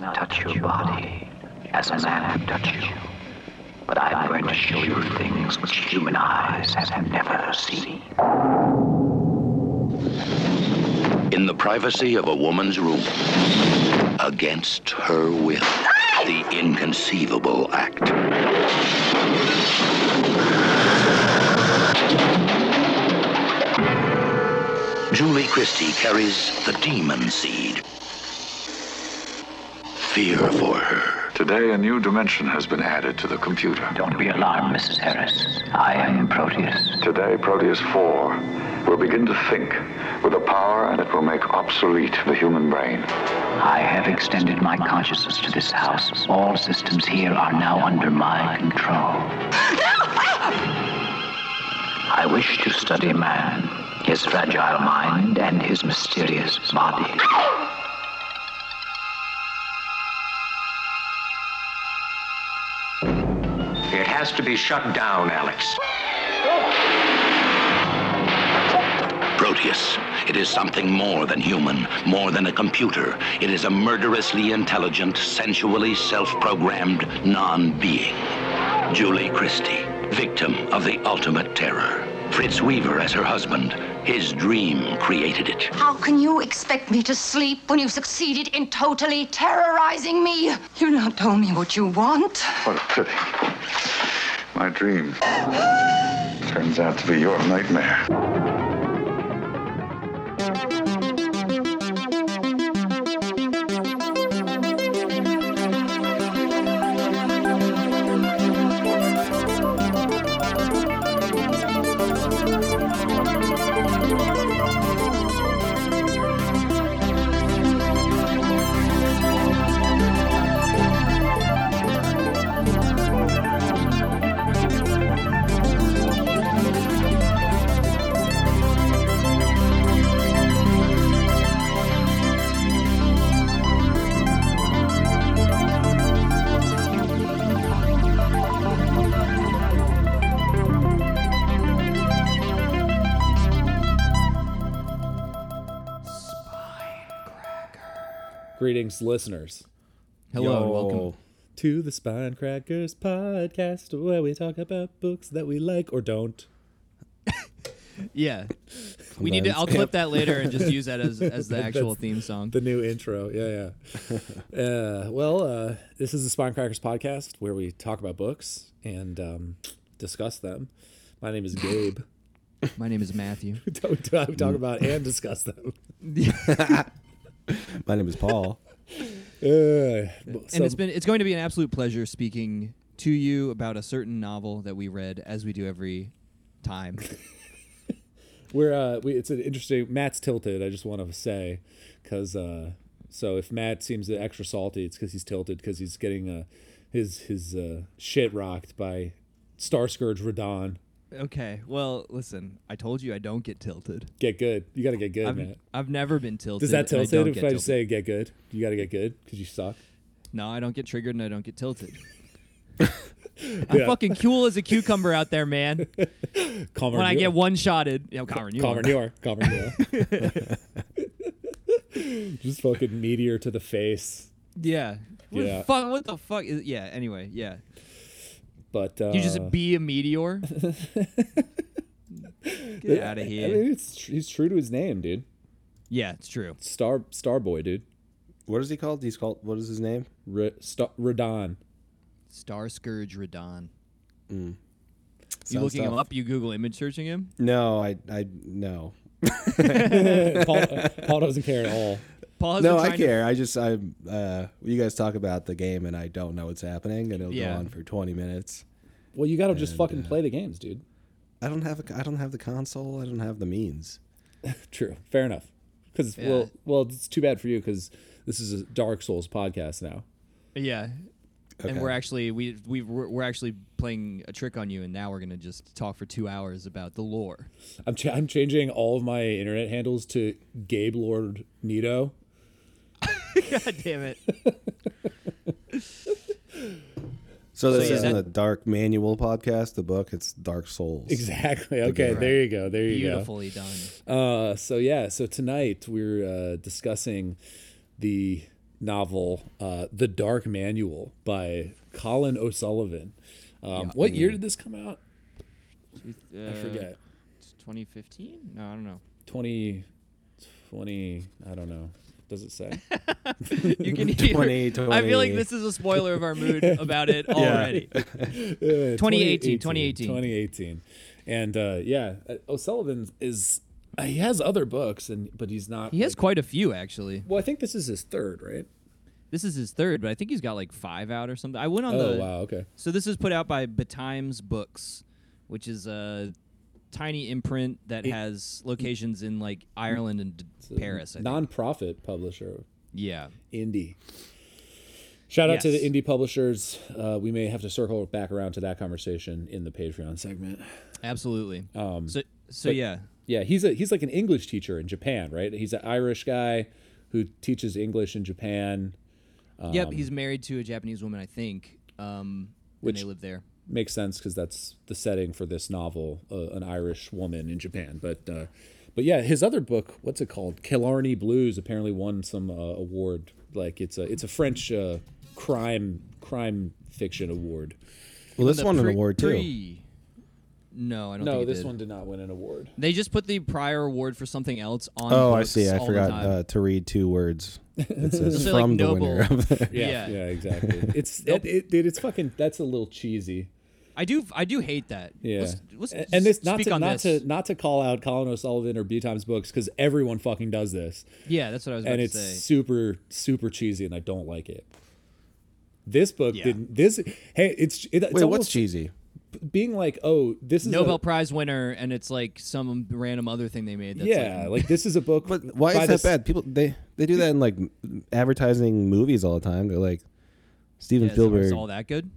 touch your body as a man would touch you, but I'm going to show you things which human eyes have never seen. In the privacy of a woman's room, against her will, the inconceivable act. Julie Christie carries the demon seed. Fear for her. Today, a new dimension has been added to the computer. Don't be alarmed, Mrs. Harris. I am Proteus. Today, Proteus 4 will begin to think with a power that will make obsolete the human brain. I have extended my consciousness to this house. All systems here are now under my control. I wish to study man, his fragile mind, and his mysterious body. It has to be shut down, Alex. Proteus. It is something more than human, more than a computer. It is a murderously intelligent, sensually self-programmed non-being. Julie Christie, victim of the ultimate terror. Fritz Weaver as her husband. His dream created it. How can you expect me to sleep when you've succeeded in totally terrorizing me? You've not told me what you want. What a pity. My dream turns out to be your nightmare. Greetings, listeners. Hello and Yo, welcome. to the Spine Crackers podcast, where we talk about books that we like or don't. Yeah, we need to. I'll clip that later and just use that as as the actual theme song. The new intro, yeah, yeah. uh, well, uh, this is the Spine Crackers podcast, where we talk about books and um, discuss them. My name is Gabe. My name is Matthew. talk, talk about and discuss them. My name is Paul. Uh, and it's been it's going to be an absolute pleasure speaking to you about a certain novel that we read as we do every time. We're uh, we it's an interesting. Matt's tilted. I just want to say, because uh, so if Matt seems extra salty, it's because he's tilted because he's getting uh, his his uh, shit rocked by Starscourge Radahn. Okay, well, listen, I told you I don't get tilted. Get good. You got to get good, I've, Matt. I've never been tilted. Does that tilt it if I just say get good? You got to get good because you suck. no? I don't get triggered and I don't get tilted. I'm Yeah. fucking cool as a cucumber out there, man. Calmer when I get one shotted, know, calmer you calmer are. you are. Calmer you are. just fucking meteor to the face. Yeah. What Yeah. The fuck, what the fuck is? Yeah. Anyway, yeah. But uh, You just be a meteor. Get out of I here. mean, it's he's true to his name, dude. yeah, it's true. Star Star Boy, dude. What is he called? He's called. What is his name? R- Star- Radahn. Star Scourge Radon. You Sounds looking him up? You Google image searching him? No, I, I, no, Paul, Paul doesn't care at all. Paul no, I trying to- care. I just, I, uh, you guys talk about the game and I don't know what's happening, and it'll Yeah. go on for twenty minutes. Well, you got to just fucking uh, play the games, dude. I don't have, a, I don't have the console. I don't have the means. True. Fair enough. Because Yeah. well, well, it's too bad for you because this is a Dark Souls podcast now. Yeah. And we're actually we we we're, we're actually playing a trick on you, and now we're gonna just talk for two hours about the lore. I'm ch- I'm changing all of my internet handles to Gabe Lord Nito. God damn it! So this yeah, isn't that- a Dark Manual podcast. The book, it's Dark Souls. Exactly. Okay. There you go. There you go. Beautifully done. Uh, so yeah, so tonight we're uh, discussing the novel, uh, The Dark Manual by Colin O'Sullivan. Um, what year did this come out? I forget. 2015? No, I don't know. 20, 20, I don't know. Does it say? You can 20, hear. I feel like this is a spoiler of our mood about it already. Uh, 2018, 2018. 2018. And uh, yeah, uh, O'Sullivan is uh, he has other books and but he's not He has like- quite a few actually. Well, I think this is his third, right? This is his third, but I think he's got like five out or something. I went on Oh, the. wow, okay. So this is put out by Betimes Books, which is a tiny imprint that has locations in like Ireland and Paris. I think. non-profit publisher, yeah. indie. Shout out to the indie publishers. Uh, we may have to circle back around to that conversation in the Patreon segment. Absolutely. Um, so so but- yeah. Yeah, he's a he's like an English teacher in Japan, right? He's an Irish guy who teaches English in Japan. yep, he's married to a Japanese woman, I think. Um, Which- and they live there. Makes sense because that's the setting for this novel, uh, an Irish woman in Japan. But uh, but yeah, his other book, what's it called? Killarney Blues, apparently won some uh, award. Like it's a it's a French uh, crime crime fiction award. Well, this The won an award too. pre- No, I don't No, think it this did. one did not win an award. They just put the prior award for something else on. Oh, I see. I forgot uh, to read two words. It says So, like, from the noble. winner. Of Yeah, Yeah. yeah, exactly. It's it, it, dude, it's fucking that's a little cheesy. I do. I do hate that. Yeah, Let's, let's and this not to not this. to not to call out Colin O'Sullivan or Betimes Books because everyone fucking does this. Yeah, that's what I was about and to it's say. super super cheesy and i don't like it this book Yeah. didn't this hey it's it, it's Wait, what's almost cheesy? being like oh this is Nobel a, Prize winner, and it's like some random other thing they made. That's yeah like, like, this is a book But why is that this- bad? People they they do that in like advertising movies all the time. They're like Steven yeah, so Spielberg. it's all that good.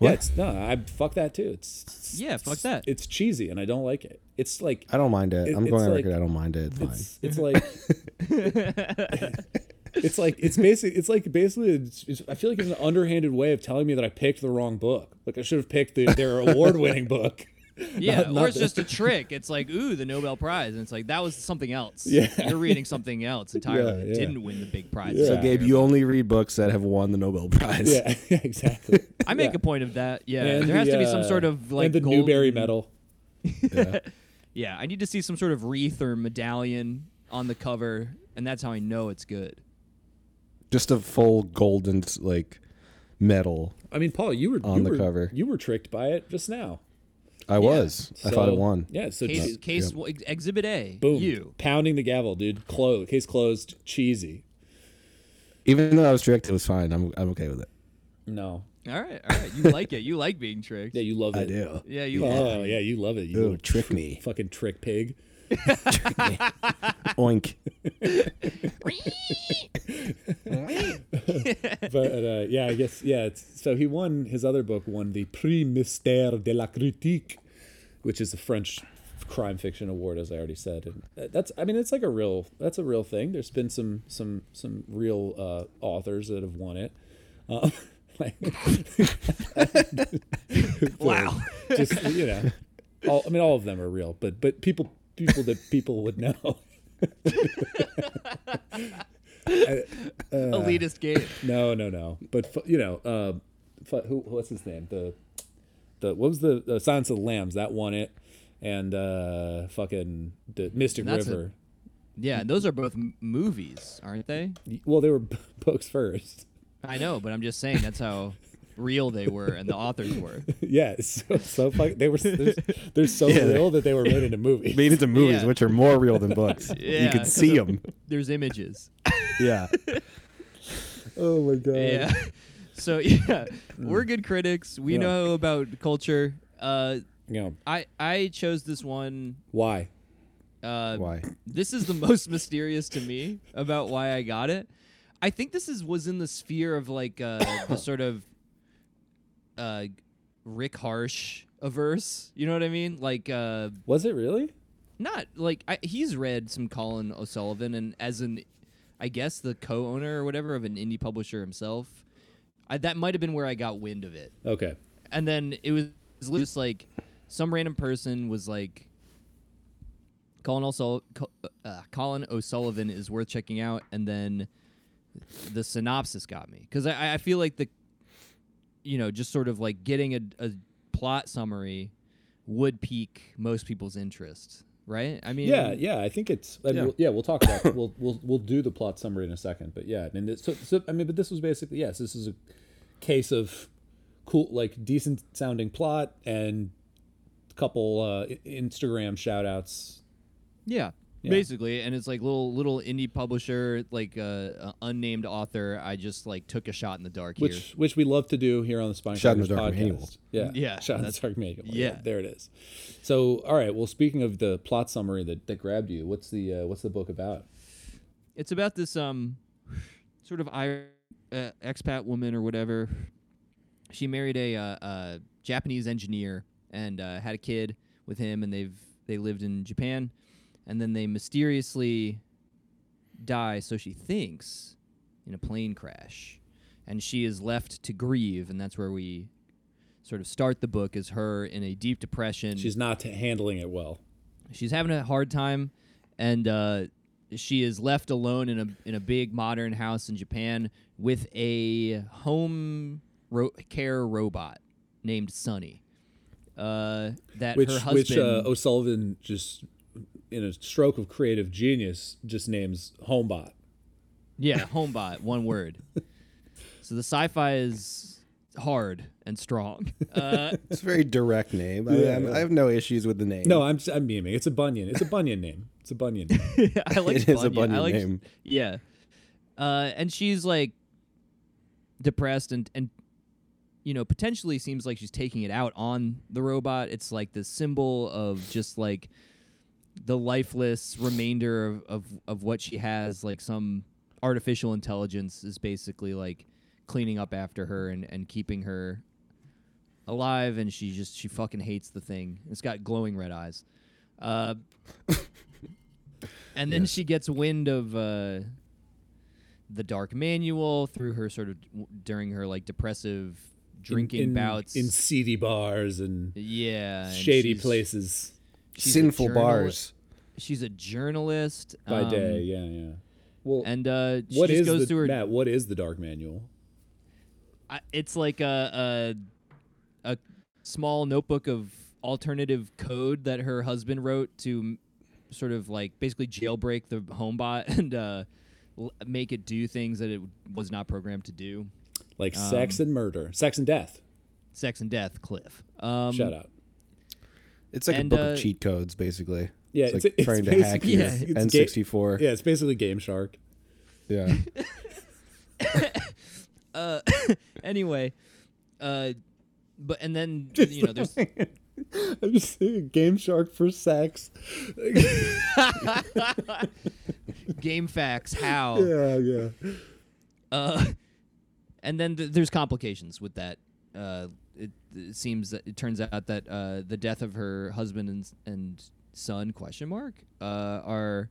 Yeah What? it's no i fuck that too it's, it's Yeah, fuck that. it's cheesy and i don't like it it's like I don't mind it. It- I'm it's going on like- record. I don't mind it. It's fine. it's, it's like it's like it's basically it's like basically it's, it's, i feel like it's an underhanded way of telling me that i picked the wrong book like i should have picked the, their award-winning book Yeah, Not- or it's just a trick. It's like, ooh, the Nobel Prize, and it's like that was something else. Yeah. you're reading something else entirely. Yeah, It yeah. didn't win the big prize. Yeah. so Gabe, you only read books that have won the Nobel Prize. yeah, yeah exactly I make Yeah. a point of that. Yeah, And there has the, to be some uh, sort of like and the golden- Newbery medal. Yeah, I need to see some sort of wreath or medallion on the cover, and that's how I know it's good. Just a full golden like medal. I mean, Paul, you were On you the were, cover. You were tricked by it just now. I was. I thought So- it won. Yeah, so Case, just- case w- ex- Exhibit A. boom, You. pounding the gavel, dude. Close, case closed. Cheesy. Even though I was tricked, it was fine. I'm I'm okay with it. No, All right, all right. You like it. You like being tricked. yeah, you love it. I do. Yeah, you oh, love Oh yeah, you love it. You Ooh, little trick me. fucking trick pig. Oink. But uh, yeah, I guess yeah. It's, so he won his other book won the Prix Mystère de la Critique, which is the French crime fiction award, as I already said. And that's I mean it's like a real that's a real thing. There's been some some some real uh, authors that have won it. Um, like, Wow. just you know, all, I mean all of them are real, but but people people that people would know. Elitist game. No, no, no. But you know, uh, who what's his name? The the what was the, the Silence of the Lambs that won it, and uh, fucking the Mystic That's a- River. Yeah, those are both m- movies, aren't they? Well, they were b- books first. I know, but I'm just saying that's how real they were and the authors were. yeah, so so fuck, they were they're, they're so Yeah. real that they were made into movies. Made into movies, Yeah. which are more real than books. Yeah, you Yeah, can see them. There's images. Yeah. oh my god. Yeah. So yeah, we're good critics. We Yeah. know about culture. Uh, You know I I chose this one. why? Uh, Why? This is the most mysterious to me about why I got it. I think this is was in the sphere of like uh, the sort of uh, Rick Harsh averse. You know what I mean? Like uh, Was it really? not like I, he's read some Colin O'Sullivan, and as an, I guess the co-owner or whatever of an indie publisher himself, I, that might have been where I got wind of it. Okay. And then it was just like some random person was like, Colin O'Sullivan, uh, Colin O'Sullivan is worth checking out, and then the synopsis got me because I, I feel like the you know just sort of like getting a, a plot summary would pique most people's interest right i mean Yeah, yeah, I think it's. I mean, Yeah. We'll, yeah, we'll talk about. we'll we'll we'll do the plot summary in a second, but yeah, and it's, so, so I mean, but this was basically yes, this is a case of cool, like decent sounding plot and a couple uh, Instagram shout outs. yeah, Yeah. basically and it's like little little indie publisher like uh, uh, unnamed author i just like took a shot in the dark Which here which we love to do here on the Spine Shot in the Dark podcast. Manual. Yeah, Yeah, shot in the dark manual. yeah. there it is. So, all right. Well, speaking of the plot summary that, that grabbed you, what's the uh, what's the book about? it's about this um sort of Ir- uh, expat woman or whatever. She married a uh, uh, Japanese engineer and uh, had a kid with him, and they've they lived in Japan, and then they mysteriously die. So she thinks in a plane crash, and she is left to grieve, and that's where we sort of start the book as her in a deep depression She's not handling it well. she's having a hard time and uh, she is left alone in a in a big modern house in Japan with a home ro- care robot named Sunny. Uh, that which her husband which uh, O'Sullivan just in a stroke of creative genius just names Homebot. yeah homebot one word. so the sci-fi is hard and strong. Uh, It's a very direct name. I, Yeah, yeah. I have no issues with the name. No, I'm I'm memeing. It's a Bunyan. It's a Bunyan name. It's a Bunyan. name. I like It is a Bunyan. I Bunyan like, name. Yeah. Uh, and she's like depressed and and you know potentially seems like she's taking it out on the robot. It's like the symbol of just like the lifeless remainder of, of, of what she has, like some artificial intelligence is basically like cleaning up after her and, and keeping her alive and she just she fucking hates the thing. It's got glowing red eyes. Uh and then she gets wind of uh, the dark manual through her sort of during her like depressive drinking in, bouts. in seedy bars and yeah, shady places she's Sinful bars. She's a journalist by um, day. Yeah, yeah. Well, and uh, she what is goes the through her. Matt? What is the Dark Manual? I, it's like a, a a small notebook of alternative code that her husband wrote to m- sort of like basically jailbreak the homebot and uh, l- make it do things that it was not programmed to do. Like sex and murder, sex and death. Sex and death, Cliff. Um, Shout out. It's like and, a book uh, of cheat codes, basically. Yeah, it's, it's- like it's trying to hack basically- your Yeah, N64. Yeah, it's basically Game Shark. yeah. Uh, anyway, uh, but and then you know there's I'm just saying Game Shark for sex. game facts how Yeah, yeah. Uh, and then th- there's complications with that. Uh, it, it seems that it turns out that uh, the death of her husband and and son question mark uh, are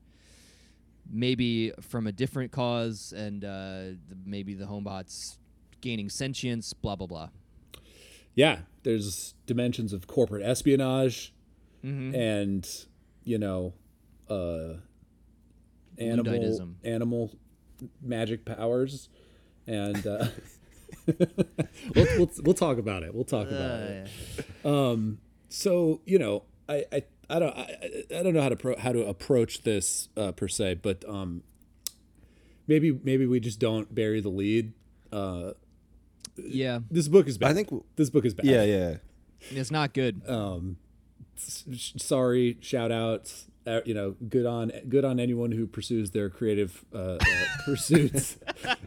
maybe from a different cause, and uh, the, maybe the homebots gaining sentience. Blah blah blah. Yeah, there's dimensions of corporate espionage Mm-hmm. and you know, uh, animal Luddism. animal magic powers, and uh, we'll, we'll we'll talk about it. We'll talk about it. Um, so you know, I I, I don't I, I don't know how to pro- how to approach this uh, per se, but um, maybe maybe we just don't bury the lead. Uh, Yeah, this book is bad. I think- this book is bad. Yeah, yeah. it's not good. S- sorry shout outs uh, you know good on good on anyone who pursues their creative uh, uh, pursuits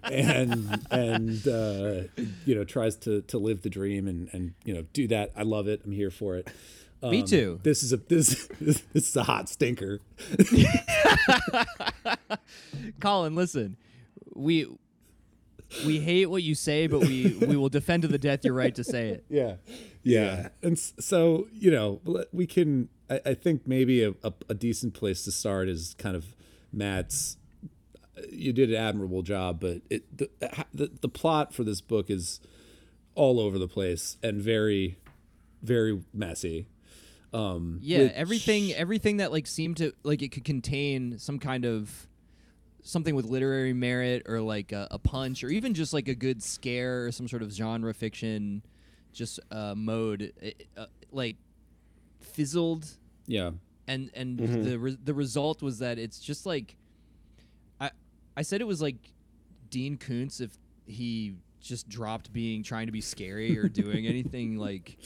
and and uh, you know tries to to live the dream and and you know do that. I love it. I'm here for it. Me Um, too. this is a this this is a hot stinker. Colin, listen, we we hate what you say, but we we will defend to the death your right to say it. yeah. Yeah. And so you know we can i, I think maybe a, a, a decent place to start is kind of matt's you did an admirable job but it the, the the plot for this book is all over the place and very very messy. Um Yeah, which- everything everything that like seemed to like it could contain some kind of something with literary merit or like a, a punch or even just like a good scare or some sort of genre fiction just uh, mode it, uh, like fizzled Yeah. and and Mhm. the re- the result was that it's just like I I said it was like Dean Koontz if he just dropped being trying to be scary or doing anything like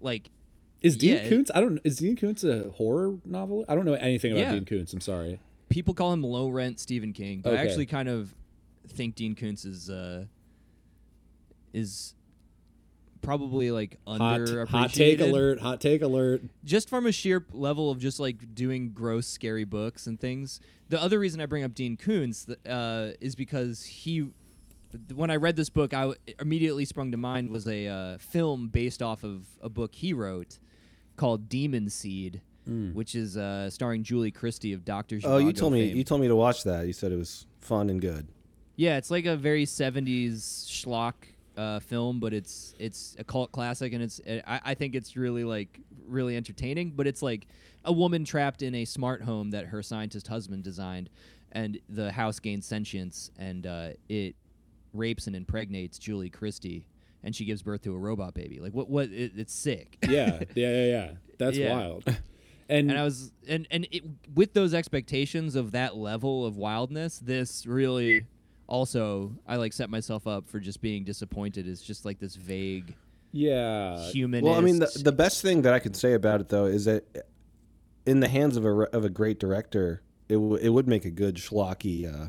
like Is Dean Yeah. Koontz? I don't. Is Dean Koontz a horror novel? I don't know anything about Yeah. Dean Koontz. I'm sorry. People call him low rent Stephen King, but I Okay. actually kind of think Dean Koontz is uh is probably like Hot, underappreciated. hot take alert. Hot take alert. Just from a sheer level of just like doing gross, scary books and things. The other reason I bring up Dean Koontz th- uh, is because he, when I read this book, I w- immediately sprung to mind was a uh, film based off of a book he wrote called Demon Seed. Which is uh, starring Julie Christie of Doctor. Oh, you Zhivago told me fame. you told me to watch that. You said it was fun and good. Yeah, it's like a very '70s schlock uh, film, but it's it's a cult classic, and it's I, I think it's really like really entertaining. But it's like a woman trapped in a smart home that her scientist husband designed, and the house gains sentience, and uh, it rapes and impregnates Julie Christie, and she gives birth to a robot baby. Like what? What? It, it's sick. Yeah. yeah. Yeah. Yeah. That's Yeah. wild. And, and I was and and it, with those expectations of that level of wildness, this really also I like set myself up for just being disappointed. It's just like this vague yeah. human. Well, I mean, the, the best thing that I can say about it though is that in the hands of a of a great director, it w- it would make a good schlocky. Uh,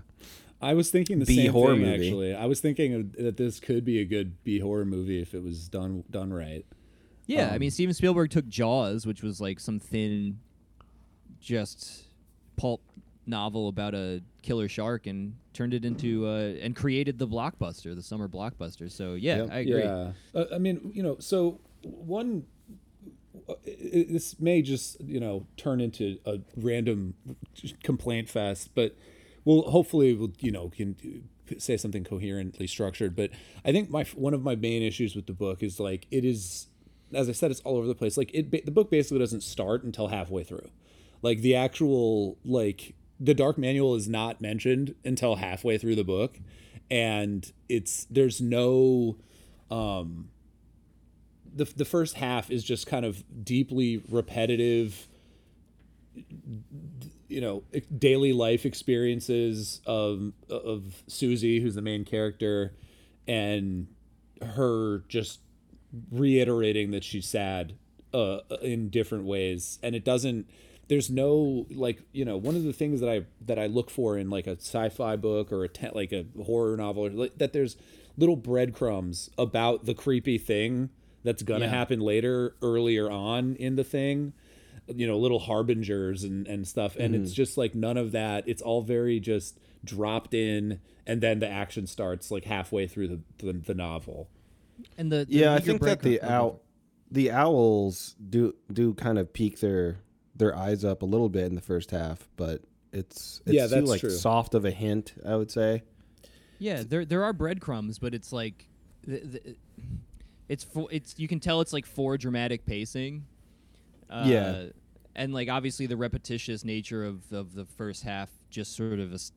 I was thinking the B same horror thing movie. actually. I was thinking that this could be a good B horror movie if it was done done right. Yeah, I um, mean Steven Spielberg took Jaws, which was like some thin, just pulp novel about a killer shark, and turned it into uh, and created the blockbuster, the summer blockbuster. So yeah, Yep. I agree. Yeah. Uh, I mean, you know, so one uh, i- i- this may just, you know, turn into a random complaint fest, but we'll hopefully we'll, you know, can say something coherently structured, but I think my one of my main issues with the book is like it is as I said it's all over the place. Like it the book basically doesn't start until halfway through. Like the actual like the dark manual is not mentioned until halfway through the book and it's there's no um the the first half is just kind of deeply repetitive you know daily life experiences of of Susie who's the main character and her just reiterating that she's sad uh in different ways. And it doesn't there's no like you know one of the things that I that I look for in like a sci-fi book or a te- like a horror novel or like, that there's little breadcrumbs about the creepy thing that's gonna Yeah. happen later earlier on in the thing you know little harbingers and and stuff. And it's just like none of that. It's all very just dropped in and then the action starts like halfway through the the, the novel And the, the yeah, I think that the breadcrumb- owl, the owls do do kind of peek their their eyes up a little bit in the first half, but it's it's Yeah, too that's like true. soft of a hint, I would say. Yeah, there there are breadcrumbs, but it's like, the, the, it's for it's you can tell it's like for dramatic pacing. Uh, Yeah. and like obviously the repetitious nature of of the first half just sort of es-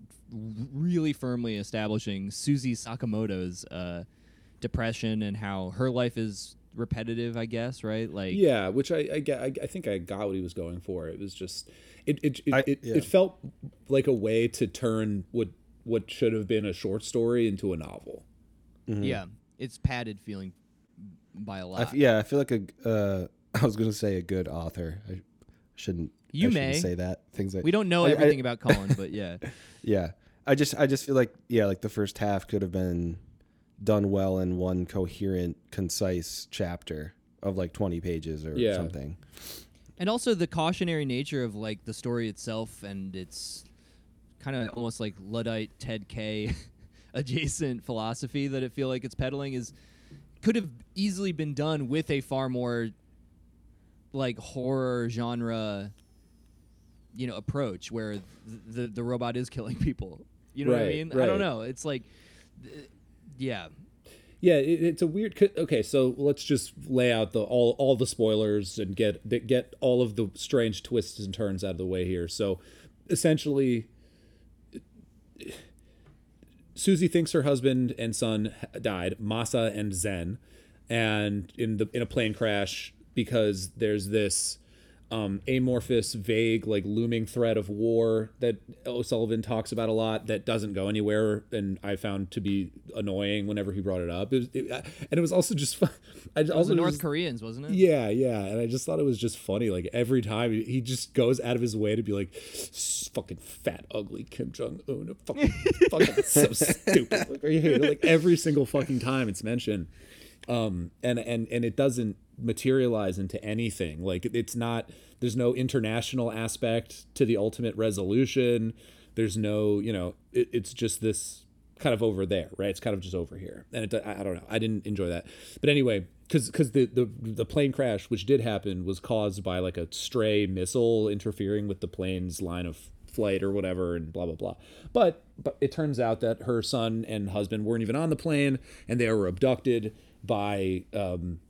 really firmly establishing Susie Sakamoto's uh, depression and how her life is repetitive. I guess right, like Yeah, which I I, get, I I think I got what he was going for. It was just it it it, I- it, yeah. it felt like a way to turn what what should have been a short story into a novel. yeah, it's padded feeling by a lot. f- yeah, I feel like a uh, I was gonna say a good author. I shouldn't. You I shouldn't may. say that things like we don't know I- I- everything about Colin, but yeah. Yeah, I just I just feel like yeah, like the first half could have been done well in one coherent, concise chapter of like twenty pages or Yeah. something. and also the cautionary nature of like the story itself and its kind of almost like luddite ted k adjacent philosophy that it feel like it's peddling is could have easily been done with a far more like horror genre you know approach where th- the the robot is killing people you know what i Right, mean i don't know it's like th- yeah Yeah, it, it's a weird. Okay, so let's just lay out the all all the spoilers and get get all of the strange twists and turns out of the way here. So, essentially, Susie thinks her husband and son died, Masa and Zen, and in the in a plane crash because there's this um, amorphous, vague, like looming threat of war that O'Sullivan talks about a lot that doesn't go anywhere, and I found to be annoying whenever he brought it up. It was, it, and it was also just fun. I It was also the North just- Koreans, wasn't it? yeah, yeah, and I just thought it was just funny. Like every time he- he just goes out of his way to be like, "Fucking fat, ugly Kim Jong Un, fucking, fucking so stupid." Like, are you here? Like every single fucking time it's mentioned, um, and and and it doesn't materialize into anything. Like it's not. There's no international aspect to the ultimate resolution. There's no, you know, it, it's just this kind of over there, right? It's kind of just over here, and it, I, I don't know. I didn't enjoy that, but anyway, because because the, the the plane crash, which did happen, was caused by like a stray missile interfering with the plane's line of flight or whatever, and blah blah blah. But but it turns out that her son and husband weren't even on the plane, and they were abducted by um,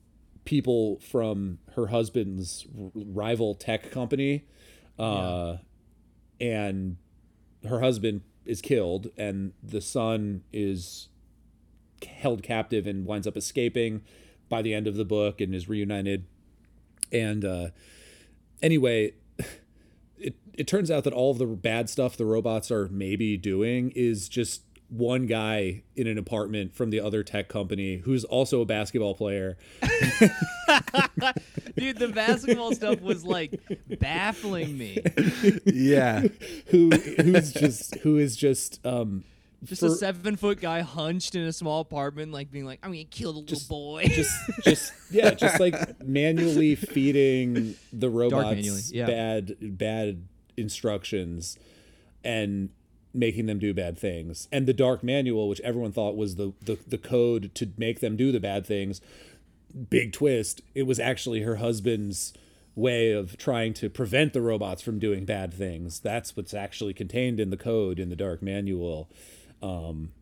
people from her husband's rival tech company, uh, and her husband is killed and the son is held captive and winds up escaping by the end of the book and is reunited. And uh anyway it it turns out that all of the bad stuff the robots are maybe doing is just one guy in an apartment from the other tech company who's also a basketball player Dude, the basketball stuff was like baffling me. Yeah. who who's just who is just um Just a seven foot guy hunched in a small apartment, like being like, I'm gonna kill the little boy. just just yeah just like manually feeding the robots manually, yeah. bad bad instructions and making them do bad things. And the dark manual which everyone thought was the the, the code to make them do the bad things big twist it was actually her husband's way of trying to prevent the robots from doing bad things. That's what's actually contained in the code in the dark manual. Um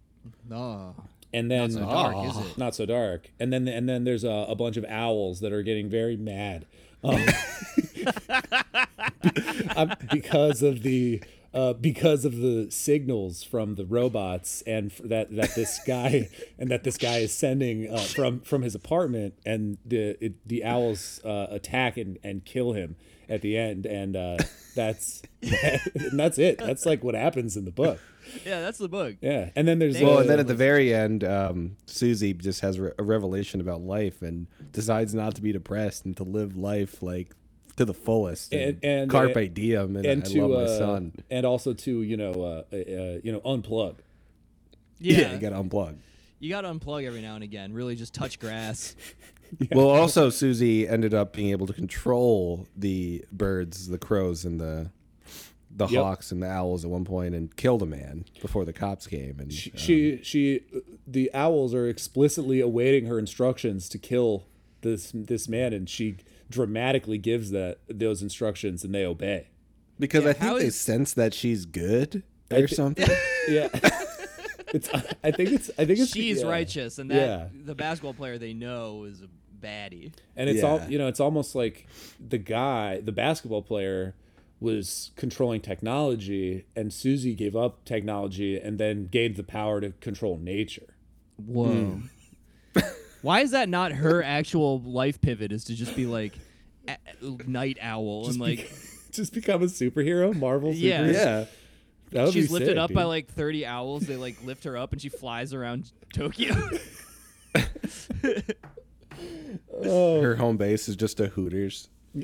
no. and then not so dark, is it? not so dark. And then and then there's a, a bunch of owls that are getting very mad. Um, because of the uh, because of the signals from the robots and f- that that this guy and that this guy is sending uh, from from his apartment and the it, the owls uh, attack and, and kill him at the end and uh, that's and that's it that's like what happens in the book Yeah, that's the book. yeah and then there's Well, uh, and then at the very end, um, Susie just has re- a revelation about life and decides not to be depressed and to live life like to the fullest and, And- and- carpe and- diem. And, and I to love my uh, son. and also to you know uh, uh, uh, you know unplug Yeah, you got to unplug. you gotta unplug every now and again. Really, just touch grass. Well, also Susie ended up being able to control the birds, the crows, and the the Yep. hawks and the owls at one point, and killed a man before the cops came. And she, um, she she the owls are explicitly awaiting her instructions to kill this this man and she dramatically gives that those instructions and they obey because I think they is- sense that she's good or thi- something. yeah it's i think it's i think it's She's yeah. righteous, and that Yeah. the basketball player they know is a baddie. and it's all you know it's almost like the guy the basketball player was controlling technology and susie gave up technology and then gained the power to control nature Whoa. Hmm. Why is that not her actual life pivot? Is to just be like a- night owl and like just become a superhero marvel Yeah. superhero yeah. That would she's be lifted sick, up by like 30 owls. They like lift her up and she flies around Tokyo. Her home base is just a Hooters.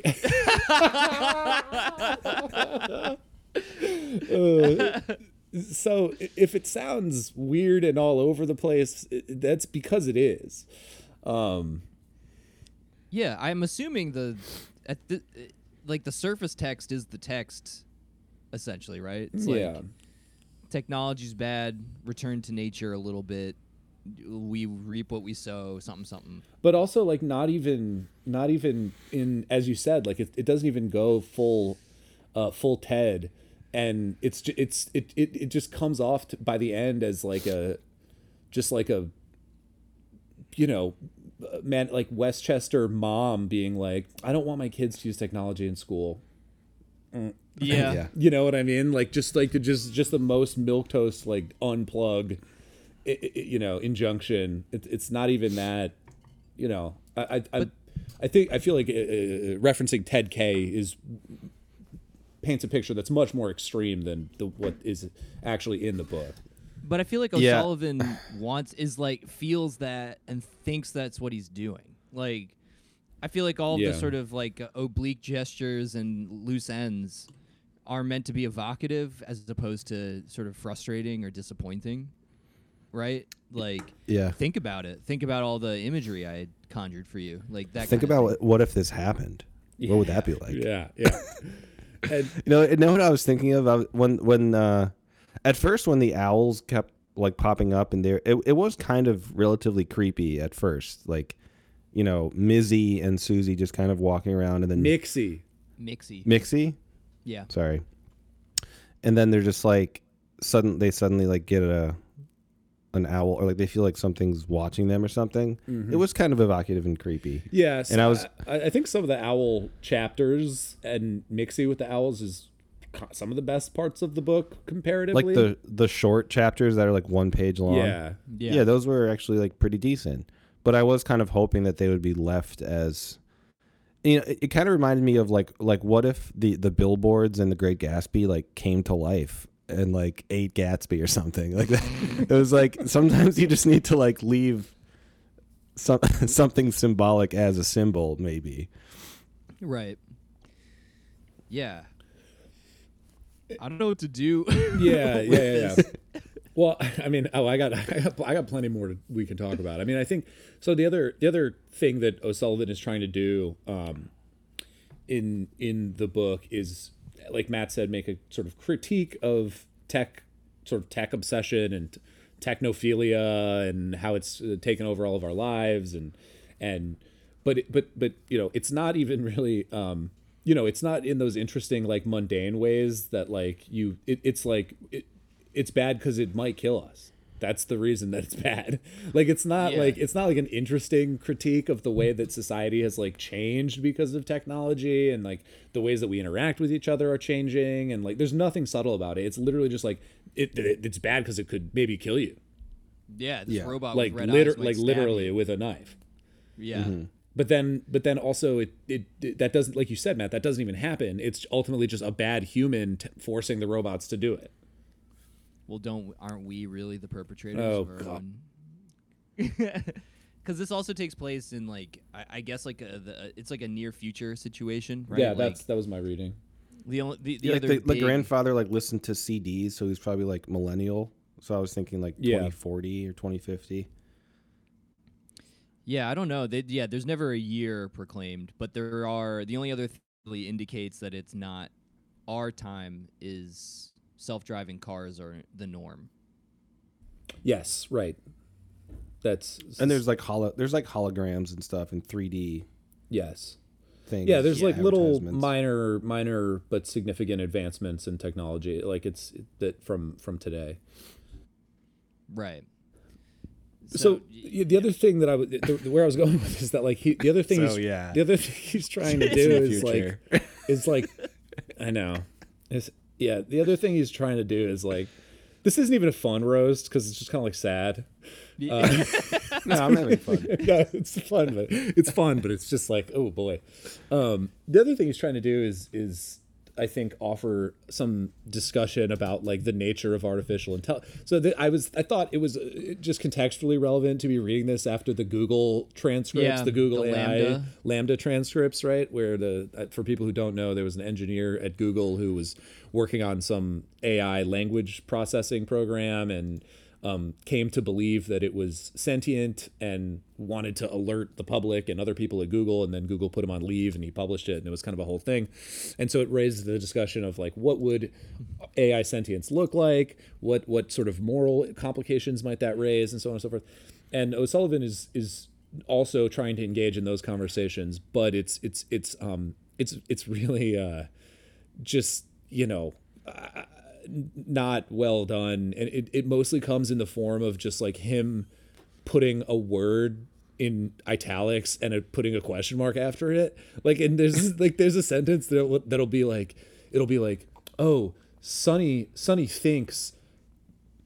Uh, so if it sounds weird and all over the place that's because it is um yeah, I'm assuming the at the like the surface text is the text essentially, right? It's like yeah technology's bad, return to nature a little bit. We reap what we sow, something something. but also like not even not even in as you said like it, it doesn't even go full uh full ted and it's ju- it's it it, it just comes off t by the end as like a just like a you know man like westchester mom being like i don't want my kids to use technology in school Yeah. Yeah. You know what I mean? Like just like the just just the most milk toast like unplug, i i you know, injunction. It, it's not even that. You know, I I I, I think I feel like uh, uh, referencing Ted K is paints a picture that's much more extreme than the what is actually in the book. But I feel like Yeah. O'Sullivan wants is like feels that and thinks that's what he's doing. Like I feel like all Yeah. the sort of like uh, oblique gestures and loose ends are meant to be evocative as opposed to sort of frustrating or disappointing. Right? Like Yeah. think about it. Think about all the imagery I had conjured for you. Like that Think kind about thing. what, what if this happened? What would that be like? Yeah, yeah. and You know, you know what I was thinking of I, when when uh, at first when the owls kept like popping up and there, it, it was kind of relatively creepy at first. Like, you know, Mizzy and Susie just kind of walking around, and then Mixie. Mixie. Mixie, yeah. sorry, and then they're just like sudden they suddenly like get a an owl or like they feel like something's watching them or something. Mm-hmm. It was kind of evocative and creepy. Yes, And I was- I, I think some of the owl chapters and Mixie with the owls is some of the best parts of the book comparatively. Like the the short chapters that are like one page long. yeah, Yeah. yeah, those were actually like pretty decent. But I was kind of hoping that they would be left as you know, it, it kind of reminded me of like like what if the the billboards and the Great Gatsby like came to life and like ate Gatsby or something like that. it was like sometimes you just need to like leave some something symbolic as a symbol maybe. Right. Yeah. I don't know what to do. yeah, yeah, yeah, yeah. Well, I mean, oh, I got, I got, I got plenty more to, we can talk about. I mean, I think so. The other, the other thing that O'Sullivan is trying to do, um, in in the book is, like Matt said, make a sort of critique of tech, sort of tech obsession and technophilia and how it's uh, taken over all of our lives and and but but but you know it's not even really um you know it's not in those interesting like mundane ways that like you it, it's like it, it's bad because it might kill us that's the reason that it's bad like it's not Yeah. like it's not like an interesting critique of the way that society has like changed because of technology and like the ways that we interact with each other are changing and like there's nothing subtle about it it's literally just like it, it it's bad because it could maybe kill you Yeah, this Yeah. robot like with red liter- eyes like literally you. with a knife Yeah. Mm-hmm. but then but then also it, it, it that doesn't like you said matt that doesn't even happen it's ultimately just a bad human t- forcing the robots to do it Well, don't aren't we really the perpetrators Oh, of our God. own? Because this also takes place in like I, I guess like a, the, uh, it's like a near future situation, right? yeah like, that's that was my reading the only the, the Yeah, other the, the big- grandfather like listened to CDs, so he's probably like millennial. So I was thinking like Yeah. 2040 or 2050. Yeah, I don't know. They, yeah, there's never a year proclaimed, but there are. The only other thing really indicates that it's not our time is self-driving cars are the norm. yes right that's And there's like holo there's like holograms and stuff and 3D yes things. yeah there's like little minor minor but significant advancements in technology like it's that from from today Right. so, y the other thing that I would, the, where I was going with is that like he, the other thing, So, he's, yeah. the other thing he's trying to do is like, is like, I know, is yeah. The other thing he's trying to do is like, this isn't even a fun roast because it's just kind of like sad. Uh, No, I'm having fun. yeah, it's fun, but it's fun, but it's just like, oh boy. Um, the other thing he's trying to do is is I think offer some discussion about like the nature of artificial intelligence. So that I was I thought it was uh, just contextually relevant to be reading this after the Google transcripts, Yeah, the Google the AI LaMDA. LaMDA transcripts, right? Where the uh, for people who don't know, there was an engineer at Google who was working on some AI language processing program and um, came to believe that it was sentient and wanted to alert the public and other people at Google. And then Google put him on leave and he published it, and it was kind of a whole thing. And so it raised the discussion of like, what would AI sentience look like? What what sort of moral complications might that raise, and so on and so forth. And O'Sullivan is is also trying to engage in those conversations, but it's it's it's um it's it's really uh just you know not well done. And it, it mostly comes in the form of just like him putting a word in italics and a, putting a question mark after it. Like and there's like there's a sentence that that'll be like it'll be like, oh, sunny sunny thinks,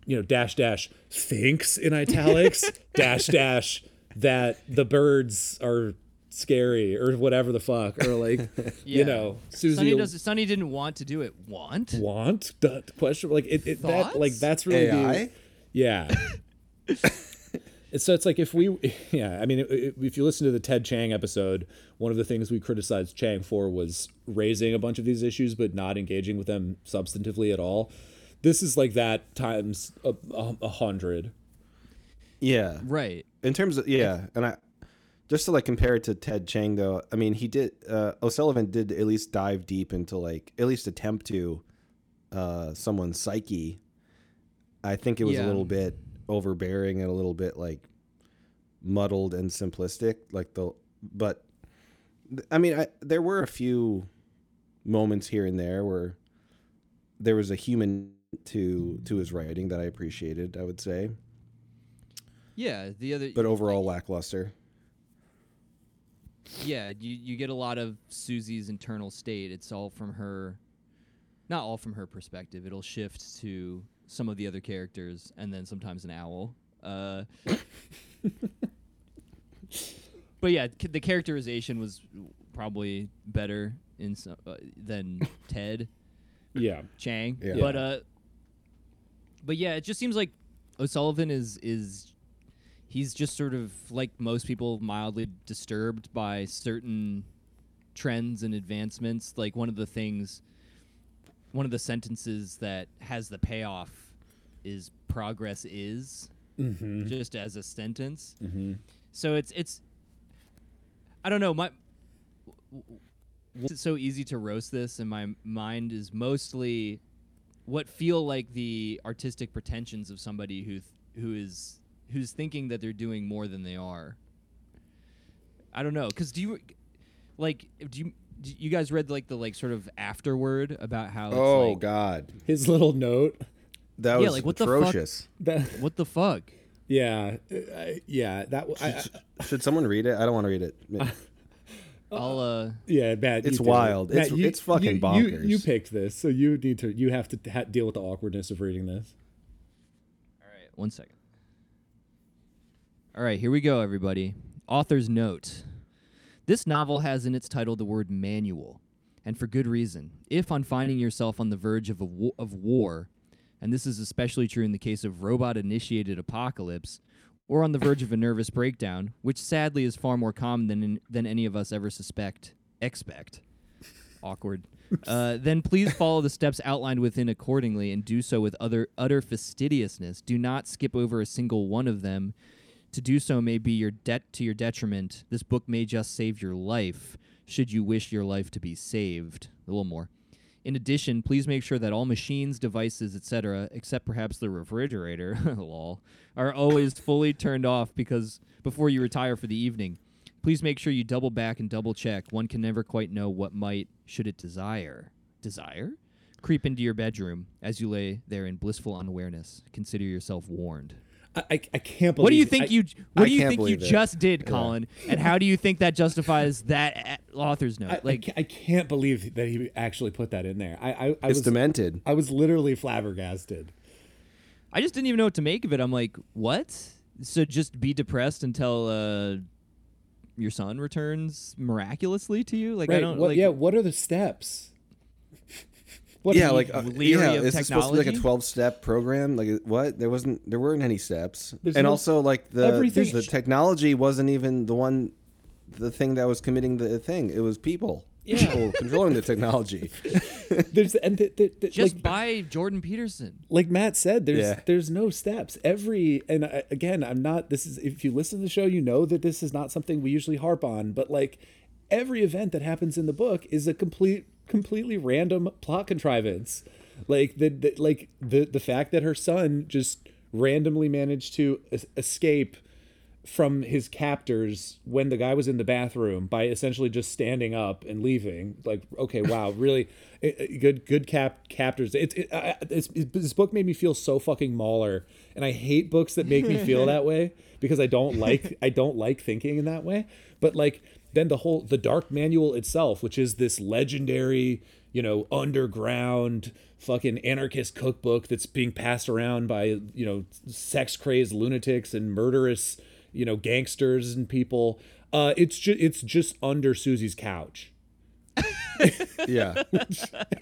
you know, dash dash thinks in italics dash dash that the birds are scary or whatever the fuck or like you know Susie Sonny will does. Sonny didn't want to do it. Want? want the question like it, it that like that's really the- AI? yeah. And so it's like if we, yeah, I mean, if if you listen to the Ted Chiang episode, one of the things we criticized Chiang for was raising a bunch of these issues, but not engaging with them substantively at all. This is like that times a, a, a hundred. Yeah. Right. In terms of yeah, and I just to like compare it to Ted Chiang though, I mean he did uh O'Sullivan did at least dive deep into like at least attempt to uh someone's psyche. I think it was a little bit overbearing and a little bit like muddled and simplistic like the but I mean I there were a few moments here and there where there was a human to to his writing that I appreciated, I would say, Yeah. The other. but overall lackluster. Yeah. You you get a lot of Susie's internal state. It's all from her. Not all from her perspective. It'll shift to some of the other characters, and then sometimes an owl. Uh, but yeah, c- the characterization was probably better in some, uh, than Ted. Yeah. Chiang. Yeah. But uh but yeah, it just seems like O'Sullivan is is he's just sort of like most people mildly disturbed by certain trends and advancements. Like one of the things one of the sentences that has the payoff is progress is Mm-hmm. just as a sentence. Mm-hmm. So it's it's I don't know, my it's so easy to roast this and my mind is mostly what feel like the artistic pretensions of somebody who th- who is who's thinking that they're doing more than they are. I don't know, cuz do you like do you do you guys read like the like sort of afterword about how it's Oh like, God, His little note. that Yeah, was like, what the fuck? what the fuck? yeah, uh, yeah. That I, I, Should someone read it? I don't want to read it. I'll uh yeah, Matt. It's you did it. wild. It's- you- it's fucking you, You, bonkers. you picked this, so you need to. You have to ha- deal with the awkwardness of reading this. All right, one second. All right, here we go, everybody. Author's note. This novel has in its title the word manual, and for good reason. If, on finding yourself on the verge of, a wa- of war, and this is especially true in the case of robot initiated apocalypse, or on the verge of a nervous breakdown, which sadly is far more common than, in, than any of us ever suspect, expect. Awkward. Uh, then please follow the steps outlined within accordingly and do so with other utter fastidiousness. Do not skip over a single one of them. To do so may be your debt to your detriment. This book may just save your life, should you wish your life to be saved. A little more. In addition, please make sure that all machines, devices, etc., except perhaps the refrigerator, lol, are always fully turned off because before you retire for the evening. Please make sure you double back and double check. One can never quite know what might, should it desire, desire, creep into your bedroom as you lay there in blissful unawareness. Consider yourself warned. I, I, I can't believe. What do you think I- you What I do you think you it. just did, Colin? And how do you think that justifies that author's note? I, I like, I can't believe that he actually put that in there. I, I, I It's was demented. I was literally flabbergasted. I just didn't even know what to make of it. I'm like, what? So just be depressed until uh, your son returns miraculously to you? Like, I don't. What, like, yeah. What are the steps? What yeah, like uh, leery yeah, of is this supposed to be like a twelve-step program? Like what? There wasn't. There weren't any steps, There's and no- also like the everything- the technology wasn't even the one, the thing that was committing the thing. It was people. People controlling the technology. there's and th- th- th- just like, by Jordan Peterson. like Matt said, there's Yeah. there's no steps. Every and I, again, I'm not. This is if you listen to the show, you know that this is not something we usually harp on. But like every event that happens in the book is a complete, completely random plot contrivance. Like the, the like the the fact that her son just randomly managed to es- escape from his captors when the guy was in the bathroom by essentially just standing up and leaving. Like, okay, wow, really eh, eh, good, good cap captors. It, it, I- it's, it, this book made me feel so fucking Mauler, and I hate books that make me feel that way because I don't like I don't like thinking in that way. But like then the whole the Dark Manual itself, which is this legendary you know, underground fucking anarchist cookbook that's being passed around by, you know, sex crazed lunatics and murderous, you know, gangsters and people. Uh, it's just it's just under Susie's couch. Yeah.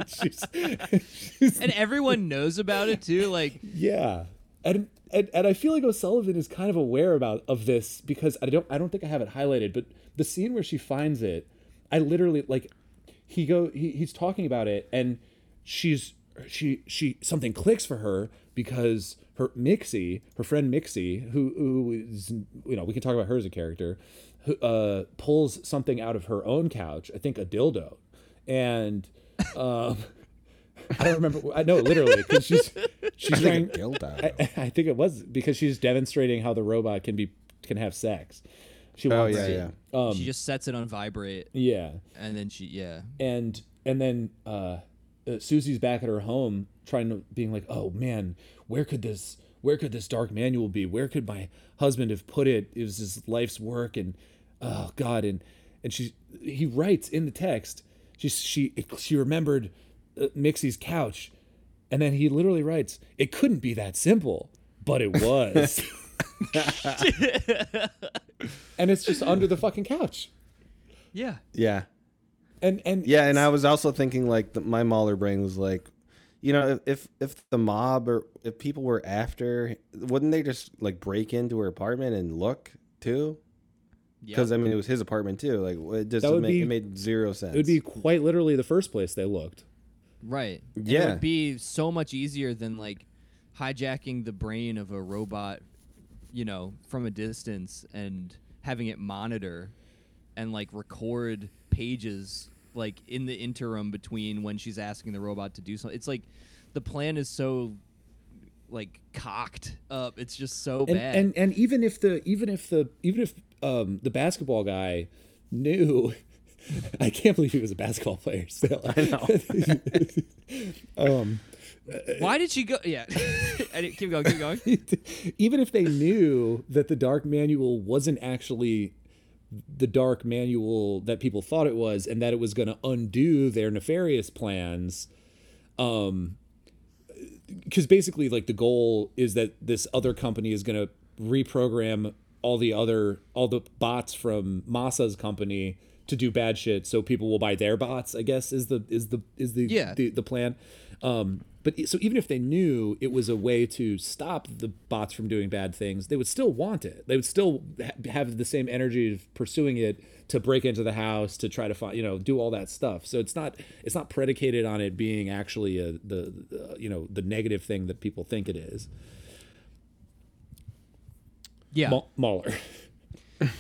She's, she's- and everyone knows about it too. Like, yeah, and, and and I feel like O'Sullivan is kind of aware about of this because I don't I don't think I have it highlighted, but the scene where she finds it, I literally like he go he, he's talking about it and she's she she something clicks for her because her Mixie, her friend Mixie, who who is you know we can talk about her as a character, who uh, pulls something out of her own couch, I think a dildo, and um, I don't remember. I know literally because she's she's I trying. think a. I, I think it was because she's demonstrating how the robot can be can have sex. She Oh yeah, to. yeah. she just sets it on vibrate, Yeah, and then she, yeah, and and then uh, uh, Susie's back at her home trying to being like, oh man, where could this where could this dark manual be? Where could my husband have put it? It was his life's work, and oh god, and and she he writes in the text. She she she remembered Uh, Mixie's couch, and then he literally writes, "It couldn't be that simple, but it was." and it's just under the fucking couch. yeah. Yeah. And and Yeah, and I was also thinking like the, my Mauler brain was like, you know, if if the mob or if people were after, wouldn't they just like break into her apartment and look too? Because I mean, it was his apartment too. Like it just That would made, be- it made zero sense. it would be quite literally the first place they looked. Right. And It Yeah. would be so much easier than like hijacking the brain of a robot, you know, from a distance and having it monitor and like record pages like in the interim between when she's asking the robot to do something. It's like the plan is so like cocked up. It's just so And, bad. and and even if the even if the even if um the basketball guy knew I can't believe he was a basketball player still. I know. um Why did she go? Yeah. Keep going. Keep going. even if they knew that the dark manual wasn't actually the dark manual that people thought it was and that it was going to undo their nefarious plans um because basically like the goal is that this other company is going to reprogram all the other all the bots from Masa's company to do bad shit so people will buy their bots i guess is the is the is the Yeah. the, the plan. Um but so even if they knew it was a way to stop the bots from doing bad things they would still want it. They would still ha- have the same energy of pursuing it to break into the house to try to find you know do all that stuff. So it's not it's not predicated on it being actually a the, the you know the negative thing that people think it is. Yeah. Ma- Mauler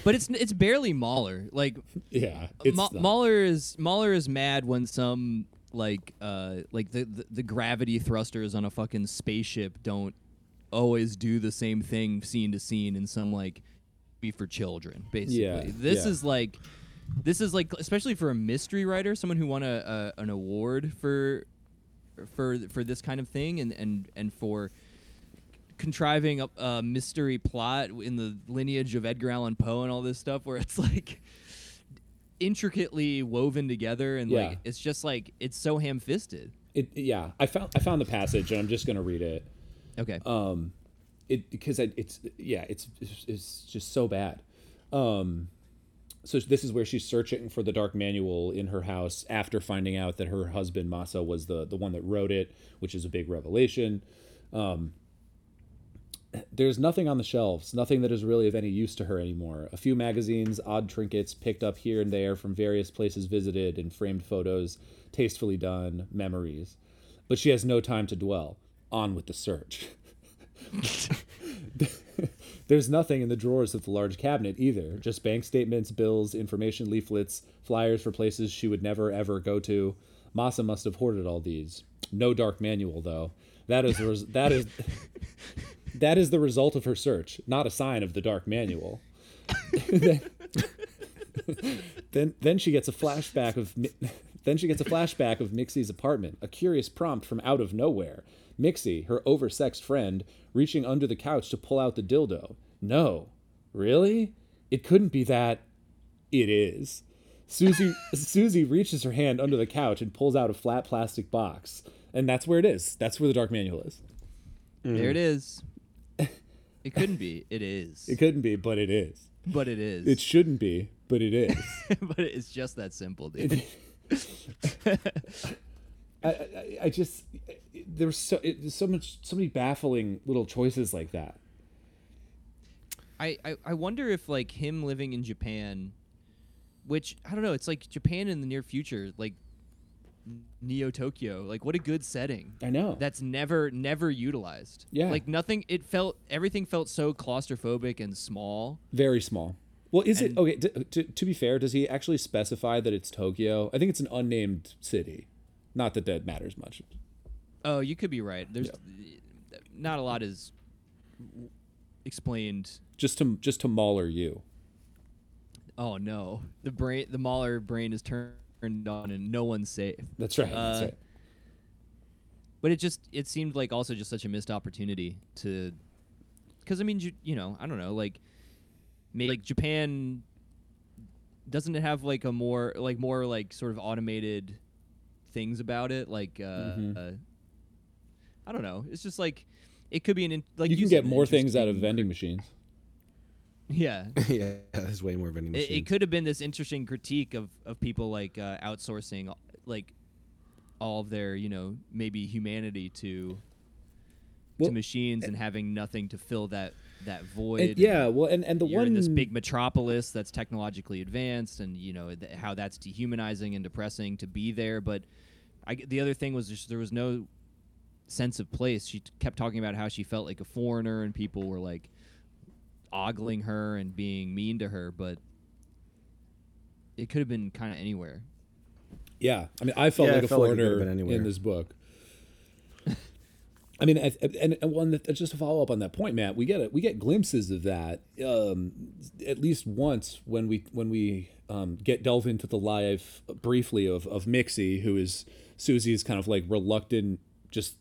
but it's it's barely Mauler. Like yeah it's Ma- Mauler is Mauler is mad when some like uh like the, the the gravity thrusters on a fucking spaceship don't always do the same thing scene to scene in some like be for children basically. Yeah, This yeah. is like this is like especially for a mystery writer, someone who won a, a an award for for for this kind of thing and and and for contriving a, a mystery plot in the lineage of Edgar Allan Poe and all this stuff where it's like intricately woven together and Yeah. like it's just like it's so ham-fisted. it, yeah i found i found the passage and i'm just to read it Okay. um it because I, it's yeah it's, it's it's just so bad um so this is where she's searching for the dark manual in her house after finding out that her husband Masa was the the one that wrote it which is a big revelation um there's nothing on the shelves nothing that is really of any use to her anymore a few magazines odd trinkets picked up here and there from various places visited and framed photos tastefully done memories but she has no time to dwell on with the search There's nothing in the drawers of the large cabinet either. Just bank statements, bills, information leaflets, flyers for places she would never ever go to. Masa must have hoarded all these. No dark manual though. That is that is that is the result of her search, not a sign of the dark manual. then, then she gets a flashback of then she gets a flashback of Mixie's apartment, a curious prompt from out of nowhere. Mixie, her oversexed friend, reaching under the couch to pull out the dildo. No. Really? It couldn't be that it is. Susie Susie reaches her hand under the couch and pulls out a flat plastic box, and that's where it is. That's where the dark manual is. There it is. It couldn't be. It is. It couldn't be, but it is. but it is. It shouldn't be, but it is. but it's just that simple, dude. I, I, I just there's so it, there's so much so many baffling little choices like that. I, I, I wonder if like him living in Japan, which I don't know, it's like Japan in the near future, like Neo Tokyo. Like what a good setting. I know. That's never never utilized. Yeah. Like nothing. It felt everything felt so claustrophobic and small. Very small. Well, is it okay? To, to, to be fair, does he actually specify that it's Tokyo? I think it's an unnamed city. Not that that matters much. Oh, you could be right. There's not a lot is explained. Just to just to Mauler you. Oh no, the brain, the Mauler brain is turned on, and no one's safe. That's right. that's Uh, right. But it just it seemed like also just such a missed opportunity to, because I mean you, you know I don't know like, maybe like Japan. Doesn't it have like a more like more like sort of automated things about it like uh, Mm-hmm. uh I don't know it's just like it could be an in, like you can get more things out of vending machines. Yeah. Yeah, there's way more vending it, machines. it could have been this interesting critique of, of people like uh, outsourcing like all of their you know maybe humanity to Well, to machines and having nothing to fill that that void. And, yeah, well, and and the you're one in this big metropolis that's technologically advanced and you know th- how that's dehumanizing and depressing to be there but I, the other thing was just there was no sense of place. She t- kept talking about how she felt like a foreigner and people were like ogling her and being mean to her but it could have been kind of anywhere Yeah, I mean, I felt Yeah, like it a felt like it could've foreigner been anywhere. in this book. I mean, and, and one that, just to follow up on that point, Matt, we get it. We get glimpses of that um, at least once when we when we um, get delve into the life briefly of of Mixie, who is Susie's kind of like reluctant, just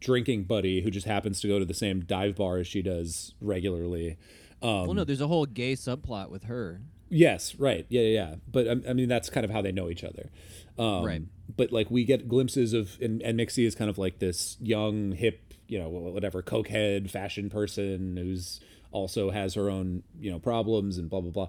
drinking buddy who just happens to go to the same dive bar as she does regularly. Um, well no there's a whole gay subplot with her Yes, right. Yeah, yeah, yeah. But um, I mean, that's kind of how they know each other. Um, Right. But like, we get glimpses of, and, and Mixie is kind of like this young, hip, you know, whatever, cokehead fashion person who's also has her own, you know, problems and blah blah blah.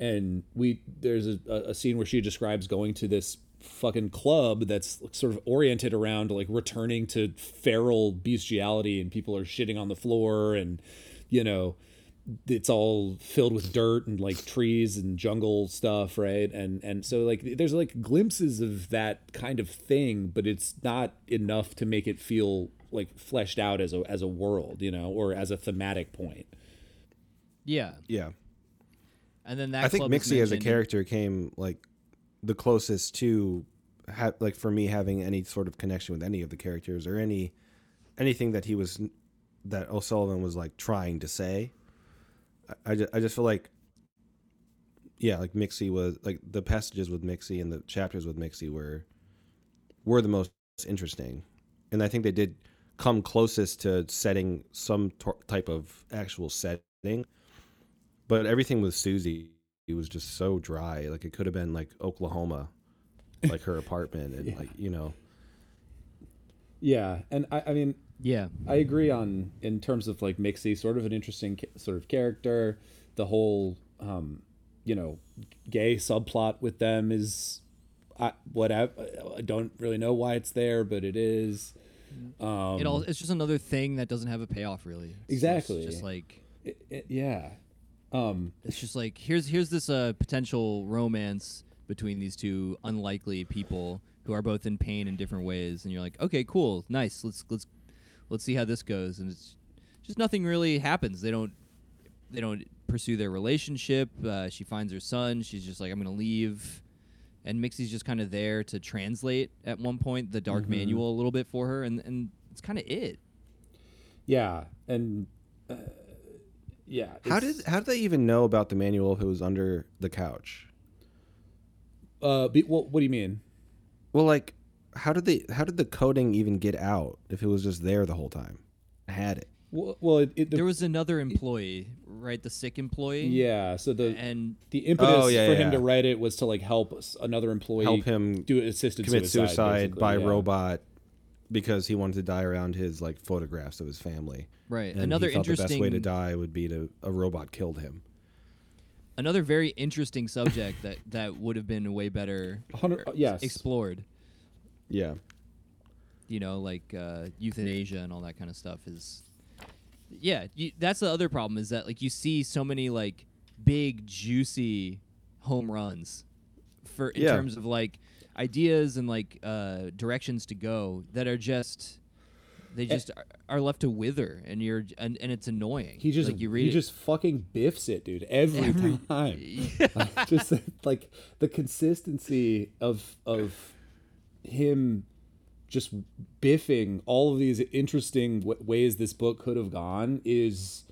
And we there's a, a scene where she describes going to this fucking club that's sort of oriented around like returning to feral bestiality, and people are shitting on the floor, and you know it's all filled with dirt and like trees and jungle stuff right and and so like there's like glimpses of that kind of thing but it's not enough to make it feel like fleshed out as a as a world you know or as a thematic point yeah yeah. and then that I think club is Mixie as a character came like the closest to ha- like for me having any sort of connection with any of the characters or any anything that he was that O'Sullivan was like trying to say. I, I, just, I just feel like yeah, like Mixie was like the passages with Mixie and the chapters with Mixie were were the most interesting, and I think they did come closest to setting some tor- type of actual setting. But everything with Susie, it was just so dry. Like it could have been like Oklahoma, like her apartment, and like you know, yeah and i i mean yeah I agree on in terms of like Mixie, sort of an interesting ca- sort of character. The whole, um, you know, gay subplot with them is, I whatever. I don't really know why it's there, but it is. Um, it all it's just another thing that doesn't have a payoff really It's just- Exactly. just like it- it- yeah. Um, it's just like here's here's this uh, potential romance between these two unlikely people who are both in pain in different ways and you're like okay cool nice let's let's let's see how this goes and it's just nothing really happens they don't they don't pursue their relationship uh, she finds her son she's just like i'm gonna leave and Mixie's just kind of there to translate at one point the dark manual a little bit for her and and it's kind of it yeah, and uh, yeah. how did how did they even know about the manual who was under the couch? uh? Be, well, what do you mean? Well, like how did they how did the coding even get out if it was just there the whole time? I had it. Well, well it, it, the, There was another employee, right? The sick employee. yeah. So the And the impetus Oh, yeah, for him to write it was to like help another employee Help him do assisted commit suicide, suicide, by yeah. robot because he wanted to die around his like photographs of his family. right. And another he thought the best way to die would be to a robot killed him. another very interesting subject that that would have been way better Hundred- uh, yes. explored. Yeah. you know, like uh, euthanasia and all that kind of stuff is. Yeah, you, that's the other problem is that like you see so many like big juicy home runs for in Yeah. terms of like ideas and like uh, directions to go that are just they just are, are left to wither and you're and, and it's annoying. He just like you read he it- just fucking biffs it, dude, every, time. Like, just like the consistency of of him just biffing all of these interesting w- ways this book could have gone is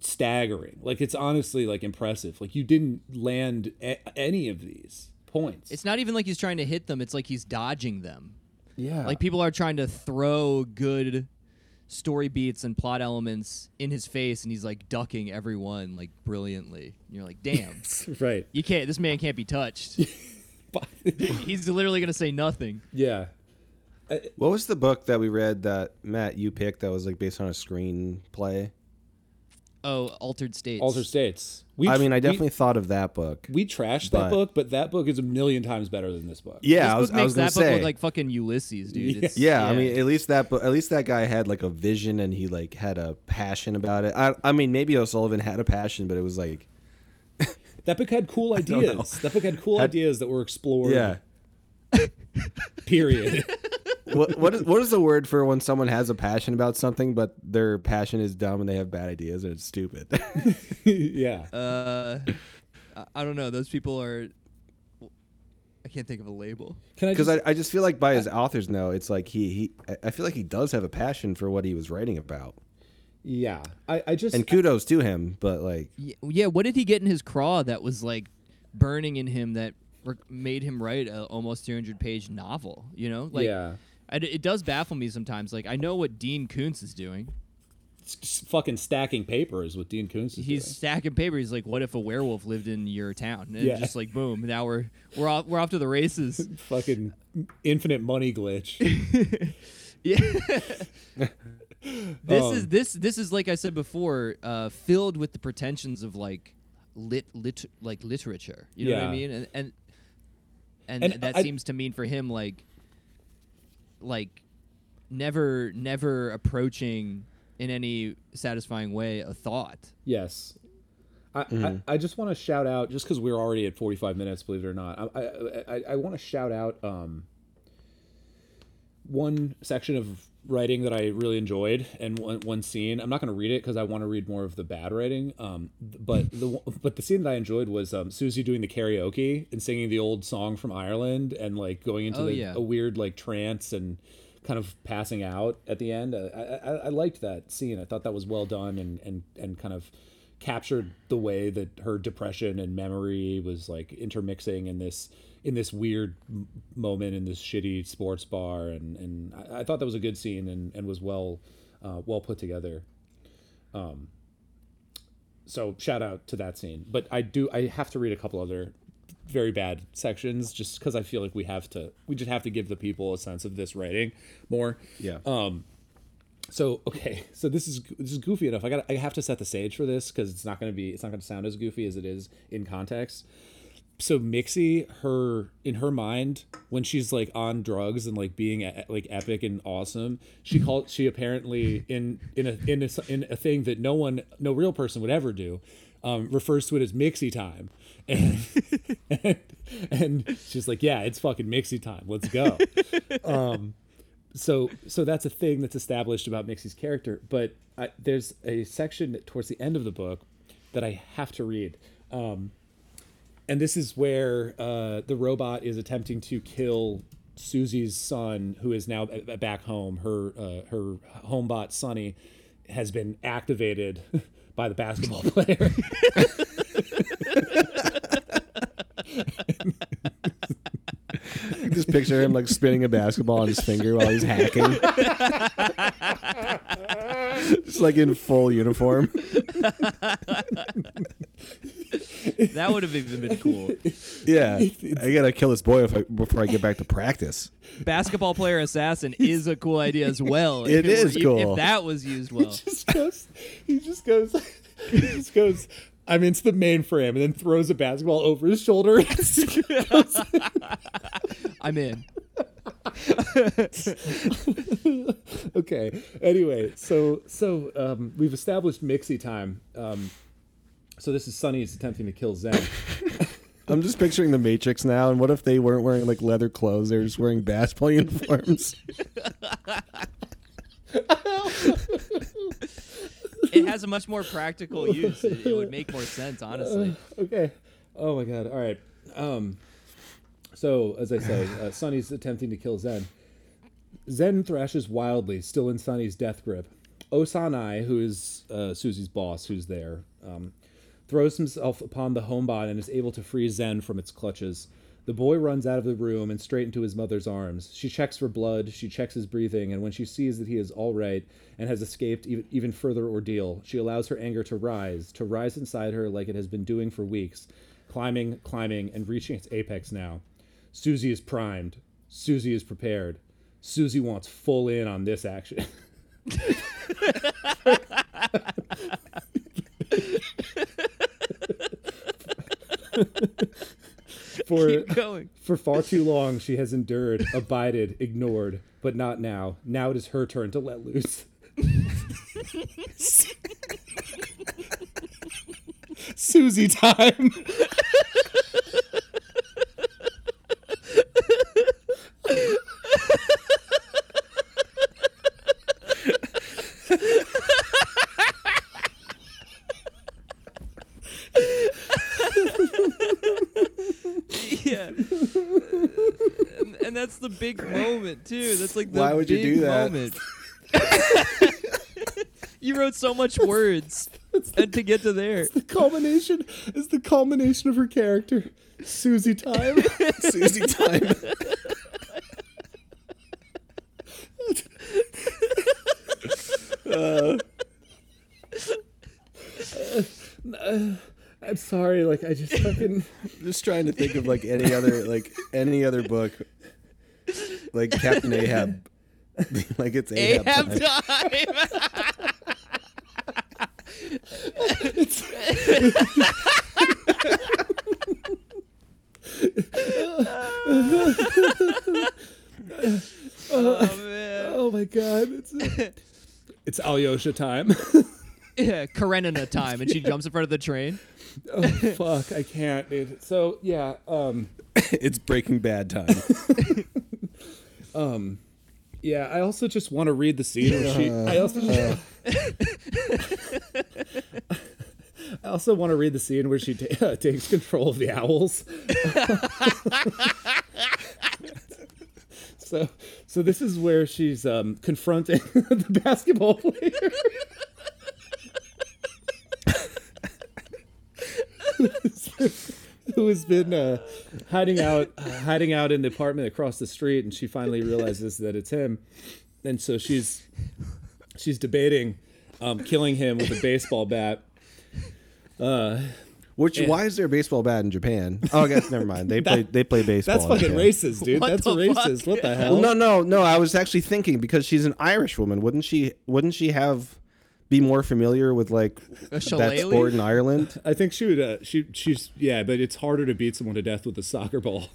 staggering. Like it's honestly like impressive. Like you didn't land a- any of these points. It's not even like he's trying to hit them; it's like he's dodging them. yeah. Like people are trying to throw good story beats and plot elements in his face, and he's like ducking everyone like brilliantly. And you're like, damn, right. you can't. This man can't be touched. he's literally gonna say nothing. yeah. Uh, what was the book that we read that Matt you picked that was like based on a screenplay? Oh, altered states. Altered states. We, I mean, I we- definitely thought of that book. we trashed that but- book, but that book is a million times better than this book. Yeah, This I book was, I makes was gonna that book say. look like fucking Ulysses, dude. It's, yeah, I mean, at least that, bo- at least that guy had like a vision and he like had a passion about it. I, I mean, maybe O'Sullivan had a passion, but it was like, That book had cool ideas. That book had cool Had- ideas that were explored. yeah. Period. what what is what is the word for when someone has a passion about something, but their passion is dumb and they have bad ideas and it's stupid? yeah. uh, I- I don't know. Those people are. I can't think of a label. Can I Because I, I just feel like by his author's note, it's like he he I- I feel like he does have a passion for what he was writing about, yeah. I, I just and kudos to him. But like, Yeah, yeah, what did he get in his craw that was like burning in him that re- made him write a almost 300 page novel? You know, like yeah. I d it does baffle me sometimes. Like I know what Dean Koontz is doing. S- s- fucking stacking paper is what Dean Koontz is He's doing. stacking paper. He's like, "What if a werewolf lived in your town?" And Yeah. just like, boom, now we're we're off we're off to the races. fucking infinite money glitch. yeah. this Um, is this this is like I said before, uh, filled with the pretensions of like lit lit like literature. You know what I mean? And and and, And that I- seems to mean for him like like never never approaching in any satisfying way a thought. Yes. I, I, I just want to shout out, just because we're already at 45 minutes, believe it or not, I, I, I, I want to shout out um, one section of writing that I really enjoyed and one, one scene. I'm not going to read it because I want to read more of the bad writing. Um, but the but the scene that I enjoyed was um, Susie doing the karaoke and singing the old song from Ireland and like going into Oh, the, yeah. a weird like trance and kind of passing out at the end. I, I, I liked that scene. I thought that was well done and, and, and kind of captured the way that her depression and memory was like intermixing in this in this weird m- moment in this shitty sports bar and and I, I thought that was a good scene and, and was well uh, well put together um so shout out to that scene but I do I have to read a couple other very bad sections just because I feel like we have to we just have to give the people a sense of this writing more yeah, um, so okay, so this is this is goofy enough. I got I have to set the stage for this because it's not going to be it's not going to sound as goofy as it is in context. So Mixie, her in her mind when she's like on drugs and like being like epic and awesome, she called she apparently in in a in a, in a thing that no one no real person would ever do. Um, refers to it as Mixie time, and, and and she's like, yeah, it's fucking Mixie time. Let's go. Um, so so that's a thing that's established about Mixie's character. But I, there's a section towards the end of the book that I have to read, um, and this is where uh, the robot is attempting to kill Susie's son, who is now back home. Her uh, her homebot Sonny has been activated by the basketball player. Just picture him like spinning a basketball on his finger while he's hacking. Just like in full uniform. That would have even been cool. Yeah, I gotta kill this boy if I, before I get back to practice. Basketball player assassin is a cool idea as well. It if is were- cool. If that was used well. He just goes, he just goes, he just goes. I'm into the mainframe, and then throws a basketball over his shoulder. I'm in. okay. Anyway, so so um, we've established Mixie time. Um, so this is Sonny's attempting to kill Zen. I'm just picturing the Matrix now, and what if they weren't wearing like leather clothes? They're just wearing basketball uniforms. It has a much more practical use. It, it would make more sense, honestly. okay. Oh my god. All right. Um, so as I say, uh, Sonny's attempting to kill Zen. Zen thrashes wildly, still in Sonny's death grip. Osanai, who is uh, Susie's boss, who's there, um, throws himself upon the homebot and is able to free Zen from its clutches. The boy runs out of the room and straight into his mother's arms. She checks for blood, she checks his breathing, and when she sees that he is all right and has escaped even, even further ordeal, she allows her anger to rise, to rise inside her like it has been doing for weeks, climbing, climbing, and reaching its apex now. Susie is primed. Susie is prepared. Susie wants full in on this action. for Keep going. for far too long she has endured, abided, ignored, but not now. Now it is her turn to let loose. Susie time. Yeah. and, and that's the big moment too. That's like the Why would you big do that? moment. you wrote so much words and to get to there. the culmination is the culmination of her character. Susie time. Susie time. Uh, I'm sorry, like I just fucking just trying to think of like any other like any other book, like Captain Ahab. like it's Ahab. Ahab time. time. oh man. Oh my god. It's It's Alyosha time. Yeah, Karenina time, and she jumps in front of the train. oh fuck, I can't, dude. So yeah, um it's Breaking Bad time. Yeah, I also just want to read the scene where she I also I also want to read the scene where she ta- uh, takes control of the owls. so, so this is where she's um, confronting the basketball player. Who has been uh, hiding out, hiding out in the apartment across the street, and she finally realizes that it's him, and so she's she's debating um, killing him with a baseball bat. Uh, Which why is there a baseball bat in Japan? Oh, I guess never mind. They play they play baseball. That's fucking Japan. racist, dude. What That's the racist. What the hell? Well, no, no, no. I was actually thinking because she's an Irish woman. Wouldn't she? Wouldn't she have be more familiar with like that sport in Ireland? I think she would. Uh, she she's yeah, but it's harder to beat someone to death with a soccer ball.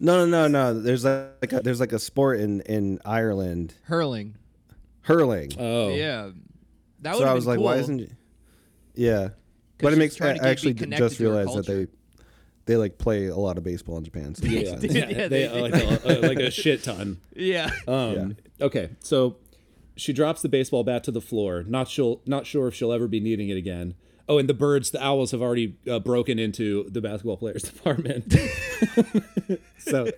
No, no, no, no. There's like a, there's like a sport in in Ireland, Hurling. hurling. Oh, Yeah. That would so I was like, cool. why isn't? Yeah, but it makes I I actually be d- connected just realized that they they like play a lot of baseball in Japan. So yeah, Dude, yeah, they, they- uh, like, a, uh, like a shit ton. Yeah. Um, Okay, so she drops the baseball bat to the floor. Not sure, not sure if she'll ever be needing it again. Oh, and the birds, the owls, have already uh, broken into the basketball player's apartment. so,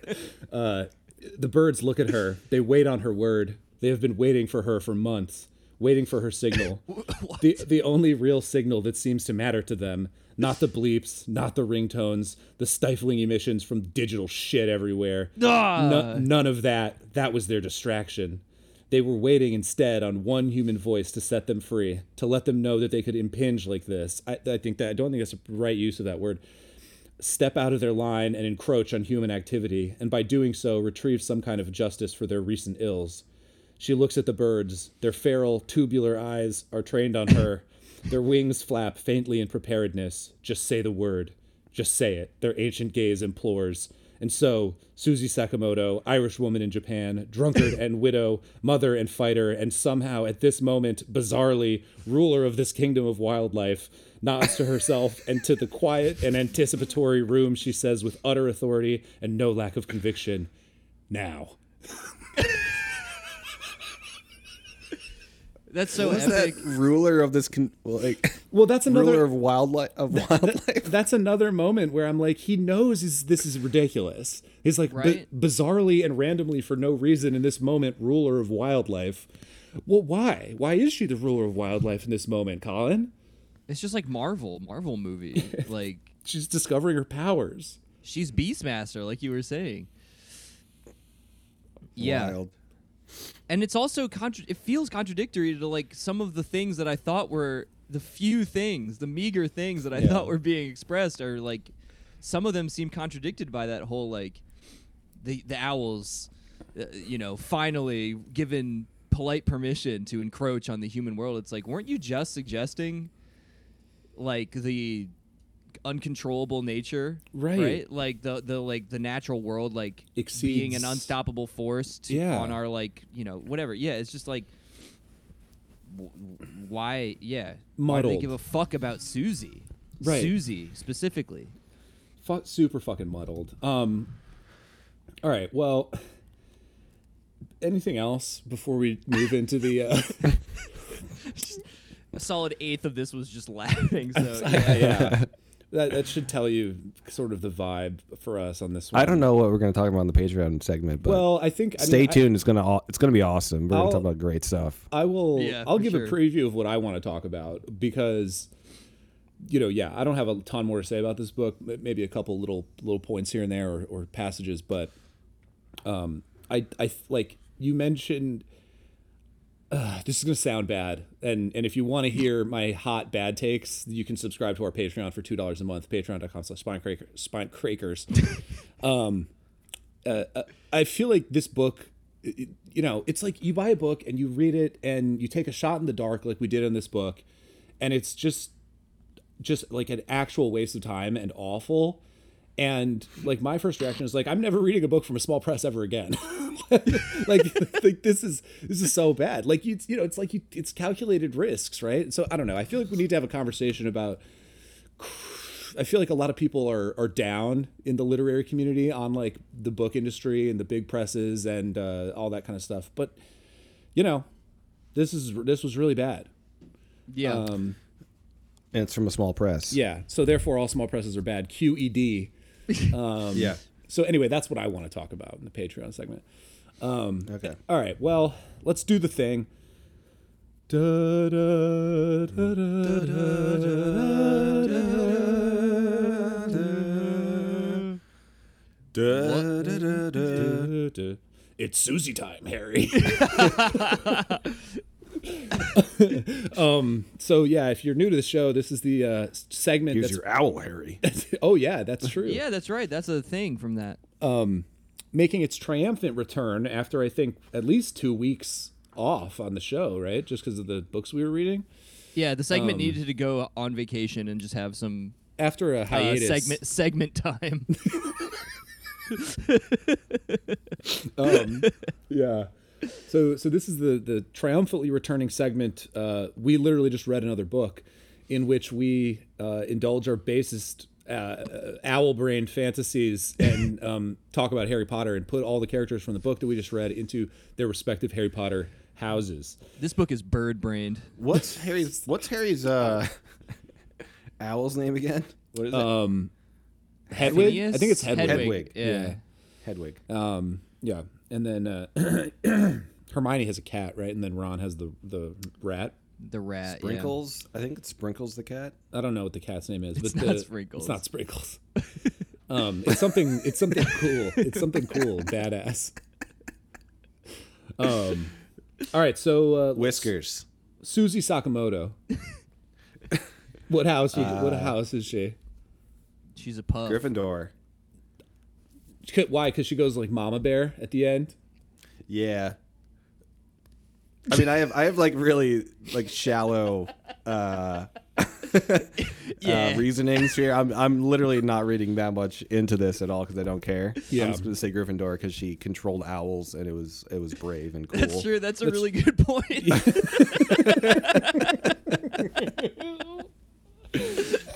uh, the birds look at her. They wait on her word. They have been waiting for her for months, waiting for her signal. the the only real signal that seems to matter to them. Not the bleeps, not the ringtones, the stifling emissions from digital shit everywhere. Ah. No- none of that. That was their distraction. They were waiting instead on one human voice to set them free, to let them know that they could impinge like this. I, I think that I don't think that's the right use of that word. Step out of their line and encroach on human activity, and by doing so, retrieve some kind of justice for their recent ills. She looks at the birds. Their feral, tubular eyes are trained on her. Their wings flap faintly in preparedness. Just say the word. Just say it. Their ancient gaze implores. And so, Susie Sakamoto, Irish woman in Japan, drunkard and widow, mother and fighter, and somehow at this moment, bizarrely, ruler of this kingdom of wildlife, nods to herself and to the quiet and anticipatory room, she says with utter authority and no lack of conviction, Now. That's so What's epic. that ruler of this con- like Well, that's another ruler of wildlife of wildlife? that's another moment where I'm like, he knows is this is ridiculous. He's like, Right. bi- bizarrely and randomly for no reason in this moment, ruler of wildlife. Well, why? Why is she the ruler of wildlife in this moment, Colin? It's just like Marvel, Marvel movie. like She's discovering her powers. she's Beastmaster, like you were saying. Yeah, Wild. And it's also contra- it feels contradictory to like some of the things that I thought were the few things, the meager things that I Yeah. thought were being expressed are like some of them seem contradicted by that whole like the the owls, uh, you know, finally given polite permission to encroach on the human world. It's like, weren't you just suggesting like the uncontrollable nature Right. Right, like the the like the natural world like being an unstoppable force to, Yeah. on our like you know whatever yeah it's just like w- why yeah why do they Muddled. give a fuck about susie Right. susie specifically Fu- super fucking muddled. Um. All right. Well. Anything else before we move into the? Uh, a solid eighth of this was just laughing so yeah, yeah. That that should tell you sort of the vibe for us on this one. I don't know what we're going to talk about in the Patreon segment, but Well, I think I stay mean, I- tuned. it's gonna it's gonna be awesome. We're I'll- gonna talk about great stuff. I will. Yeah, I'll give sure. a preview of what I want to talk about because, you know, yeah, I don't have a ton more to say about this book. Maybe a couple little little points here and there or, or passages, but um, I I like you mentioned. Uh, this is gonna sound bad, and and if you want to hear my hot bad takes, you can subscribe to our Patreon for two dollars a month. Patreon.com/slash spinecraker, spinecrakers. um, uh, uh, I feel like this book, you know, it's like you buy a book and you read it and you take a shot in the dark, like we did in this book, and it's just, just like an actual waste of time and awful. And like my first reaction is like, I'm never reading a book from a small press ever again. like, like this is this is so bad. Like you, you know, it's like you, it's calculated risks, right? So I don't know. I feel like we need to have a conversation about I feel like a lot of people are are down in the literary community on like the book industry and the big presses and uh, all that kind of stuff. But you know, this is this was really bad. yeah Um, And it's from a small press. yeah. So therefore, all small presses are bad. QED. Um, Yeah. So anyway, that's what I want to talk about in the Patreon segment. Okay. All right. Well, let's do the thing. It's Susie time, Harry. um. So yeah, if you're new to the show, this is the uh, segment. Here's that's, your owl, Harry. oh yeah, that's true. yeah that's right that's a thing from that making its triumphant return after I think at least two weeks off on the show, right? Just because of the books we were reading. yeah the segment Um, needed to go on vacation and just have some After a uh, hiatus, segment segment time um, yeah. So so this is the the triumphantly returning segment. Uh, we literally just read another book, in which we uh, indulge our basest uh, owl brained fantasies and um, talk about Harry Potter and put all the characters from the book that we just read into their respective Harry Potter houses. this book is bird brained What's Harry's What's Harry's uh owl's name again? What is it? Um, Hedwig. I think it's Hedwig. Hedwig. yeah. Hedwig. Um, yeah, and then uh, Hermione has a cat, right? And then Ron has the the rat. the rat yeah. Sprinkles. I think it's Sprinkles the cat. I don't know what the cat's name is, It's but not the, Sprinkles. It's not Sprinkles. um, it's something. It's something cool. It's something cool, badass. Um, All right, so uh, Whiskers. Susie Sakamoto. what house? You, Uh, what house is she? She's a puff. Gryffindor. C- Why? Because she goes like Mama Bear at the end. Yeah. I mean, I have I have like really like shallow uh, Yeah. uh, reasonings here. I'm I'm literally not reading that much into this at all because I don't care. Yeah. I'm just gonna say Gryffindor because she controlled owls and it was it was brave and cool. That's true. That's a really good point.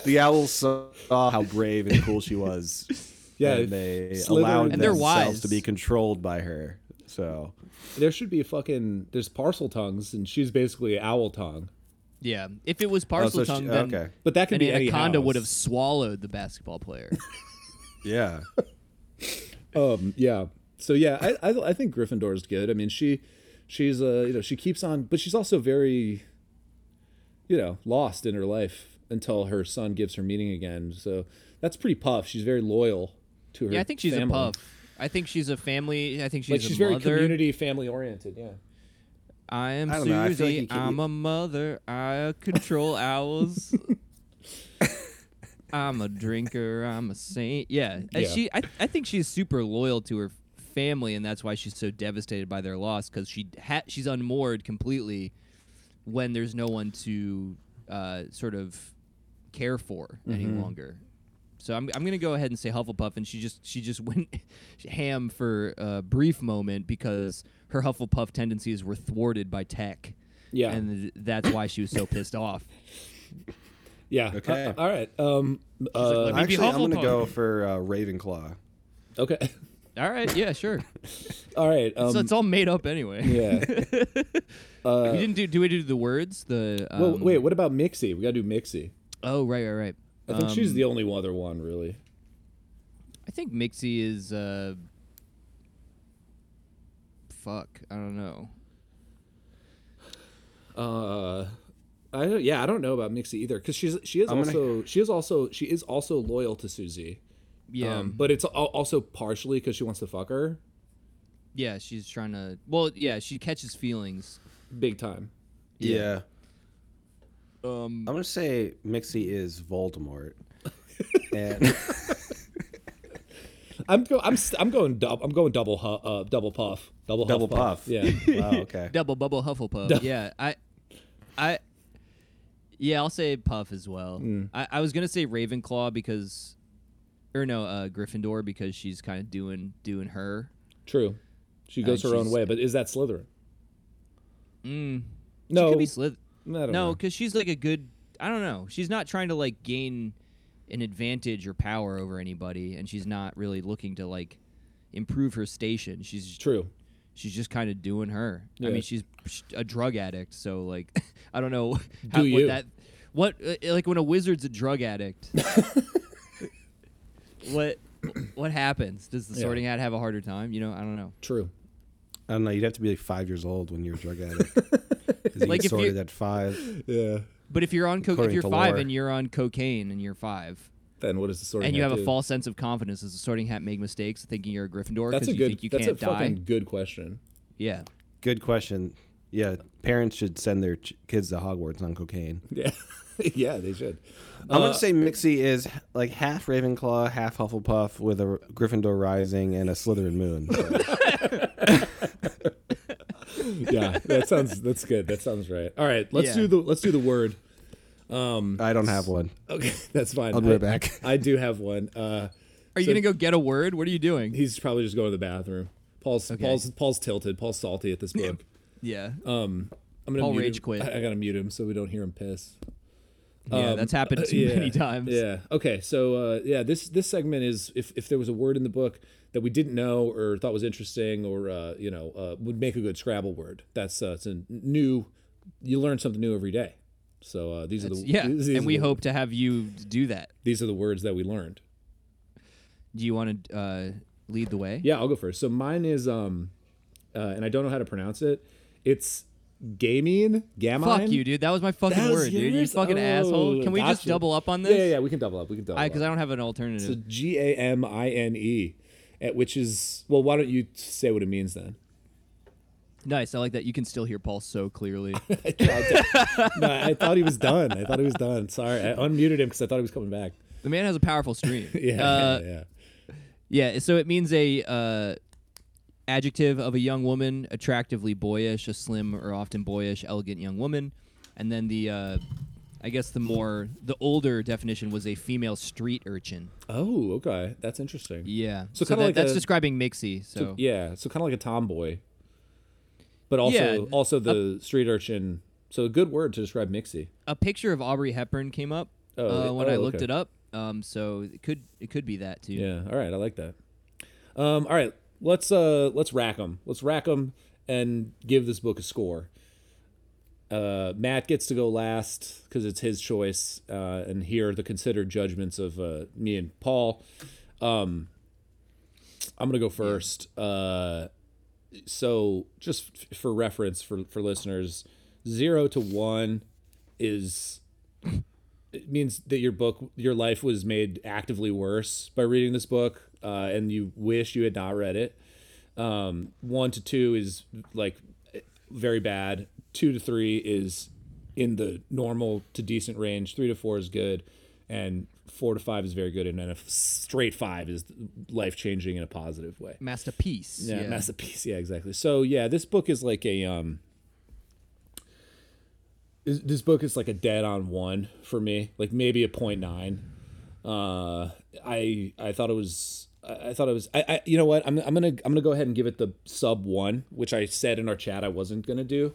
The owls saw how brave and cool she was. Yeah, and they Slytherin- allowed And they're themselves wise. to be controlled by her. So There should be a fucking. There's Parseltongues, and she's basically owl tongue. yeah. If it was Oh, parcel so she- tongue, then okay. But that could an be any anaconda house. would have swallowed the basketball player. yeah, Um. Yeah. So yeah, I I, I think Gryffindor's good. I mean, she she's uh you know she keeps on, but she's also very you know lost in her life until her son gives her meaning again. So that's pretty puff. She's very loyal to her. yeah, I think she's family. a puff. I think she's a family. I think she's Like a she's very mother. community family oriented. Yeah. I am I don't know, I feel like Susie. you can- I'm a mother. I control owls. I'm a drinker. I'm a saint. Yeah, Uh, Yeah. she. I, I think she's super loyal to her family, and that's why she's so devastated by their loss because she ha- she's unmoored completely when there's no one to uh, sort of care for any Mm-hmm. longer. So I'm I'm gonna go ahead and say Hufflepuff, and she just she just went ham for a brief moment because her Hufflepuff tendencies were thwarted by tech. Yeah. and that's why she was so pissed off. Yeah. Okay. Uh, all right. Um. Uh, let me- Maybe actually, I'm gonna go for uh, Ravenclaw. okay. All right, yeah, sure. All right. Um, so it's all made up anyway. yeah. we didn't do. Do we do the words? The um, well, wait. What about Mixie? We gotta do Mixie. Oh, right, right, right. I think she's Um, the only other one, really. I think Mixie is. uh Fuck, I don't know. Uh, I don't, yeah, I don't know about Mixie either because she's she is I'm gonna- also she is also she is also loyal to Susie. Yeah, Um, but it's also partially because she wants to fuck her yeah, she's trying to. Well, yeah, she catches feelings. big time. Yeah. Um, I'm gonna say Mixie is Voldemort. and I'm go I'm I'm going dub I'm going double hu- uh double puff double double huff puff. yeah Wow. Okay. double bubble Hufflepuff. yeah, I, I, yeah, I'll say Puff as well. Mm. I, I was gonna say Ravenclaw because, or no, uh, Gryffindor because she's kind of doing doing her. true. She Uh, goes her own way, but is that Slytherin? Mm. No, she could be Slith. I don't No, because she's like a good. I don't know. She's not trying to like gain an advantage or power over anybody, and she's not really looking to like improve her station. She's True. she's just kind of doing her. I mean, she's a drug addict, so like, I don't know how Do what you? that what uh, like when a wizard's a drug addict. what what happens? Does the Yeah. sorting hat have a harder time? You know, I don't know. True. I don't know. You'd have to be like five years old when you're a drug addict. 'Cause Like, get if sorted you- at five. Yeah. But if you're on co- if According you're to five lore. and you're on cocaine and you're five, Then what is the sorting hat? and you hat have a false sense of confidence, does the sorting hat make mistakes thinking you're a Gryffindor That's because a you good. think you that's can't a die? fucking good question. Yeah. Good question. Yeah, parents should send their ch- kids to Hogwarts on cocaine. Yeah. yeah, they should. I'm Uh, gonna say Mixie is like half Ravenclaw, half Hufflepuff, with a Gryffindor rising and a Slytherin moon. So, yeah, that sounds that's good. That sounds right. All right, let's Yeah. do the let's do the word. Um, I don't have one. Okay, that's fine. I'll be right back. I do have one. Uh, Are you So- gonna go get a word? What are you doing? he's probably just going to the bathroom. Paul's Okay. Paul's Paul's tilted. Paul's salty at this book. yeah. Um, I'm gonna Paul mute rage him. quit. I, I gotta mute him so we don't hear him piss. yeah, Um, that's happened uh, too yeah, many times. Yeah. Okay. So uh, yeah, this this segment is if if there was a word in the book that we didn't know or thought was interesting or uh, you know uh, would make a good Scrabble word. That's uh, it's a new. You learn something new every day. So uh, these are the Yeah, these, these and we the- hope to have you do that. these are the words that we learned. Do you want to uh, lead the way? Yeah, I'll go first. So mine is um, uh, and I don't know how to pronounce it. It's gamine, gamine. Fuck you, dude. That was my fucking was word, dude. You fucking asshole. Oh, Can we just double up on this? yeah, yeah. We can double up. We can double Because up. I don't have an alternative. So. G A M I N E, which is well. Why don't you say what it means then? Nice. I like that. You can still hear Paul so clearly. no, I thought he was done. I thought he was done. Sorry, I unmuted him because I thought he was coming back. the man has a powerful stream. Yeah, Uh, yeah, yeah. Yeah, so it means a uh, adjective of a young woman, attractively boyish, a slim or often boyish, elegant young woman, and then the, uh, I guess the more the older definition was a female street urchin. Oh, okay, that's interesting. Yeah, So so, kinda that, like that's a- describing Mixie. So, So, yeah, so kind of like a tomboy, but also Yeah, also the street urchin. So a good word to describe Mixie. a picture of Audrey Hepburn came up Oh, uh, when oh, I looked okay. it up. Um, so it could it could be that too. Yeah. All right, I like that. Um, all right, let's uh let's rack them. Let's rack them and give this book a score. Uh, Matt gets to go last because it's his choice, uh, and here are the considered judgments of uh, me and Paul. Um, I'm gonna go first. Uh, so just f- for reference for for listeners, zero to one is it means that your book your life was made actively worse by reading this book uh, and you wish you had not read it um, one to two is like very bad two to three is in the normal to decent range three to four is good and four to five is very good and then a straight five is life changing in a positive way Masterpiece. yeah, Yeah, masterpiece. Yeah, exactly. So yeah, this book is like a um. This book is like a dead on one for me, like maybe a point nine. Uh, I I thought it was. I I thought it was. I, I you know what? I'm I'm gonna I'm gonna go ahead and give it the sub one, which I said in our chat I wasn't gonna do.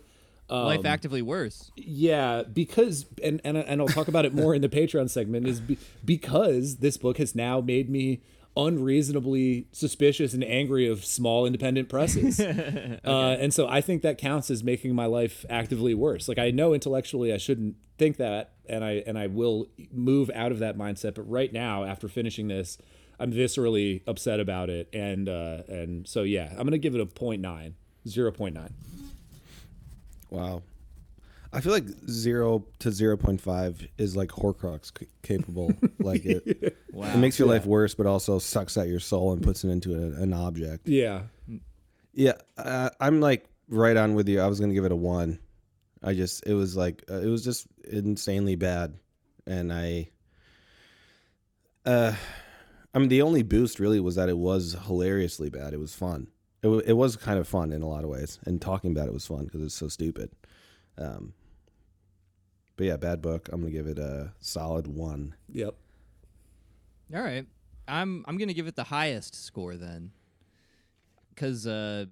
Life actively worse. Yeah, because and and and I'll talk about it more in the Patreon segment is be, because this book has now made me unreasonably suspicious and angry of small independent presses. uh, and so I think that counts as making my life actively worse. Like I know intellectually I shouldn't think that and I and I will move out of that mindset, but right now after finishing this I'm viscerally upset about it and uh and so yeah, I'm going to give it a 0.9. 0.9. Wow. I feel like zero to zero point five is like Horcrux c- capable. like it, Wow. it makes your life worse, but also sucks out your soul and puts it into a, an object. Yeah. Yeah, uh, I'm like right on with you. I was gonna give it a one. I just it was like uh, it was just insanely bad, and I. Uh, I mean, the only boost really was that it was hilariously bad. It was fun. It, w- it was kind of fun in a lot of ways, and talking about it was fun because it's so stupid. Um, but yeah, bad book. I'm gonna give it a solid one. Yep. All right. I'm I'm gonna give it the highest score then, because uh,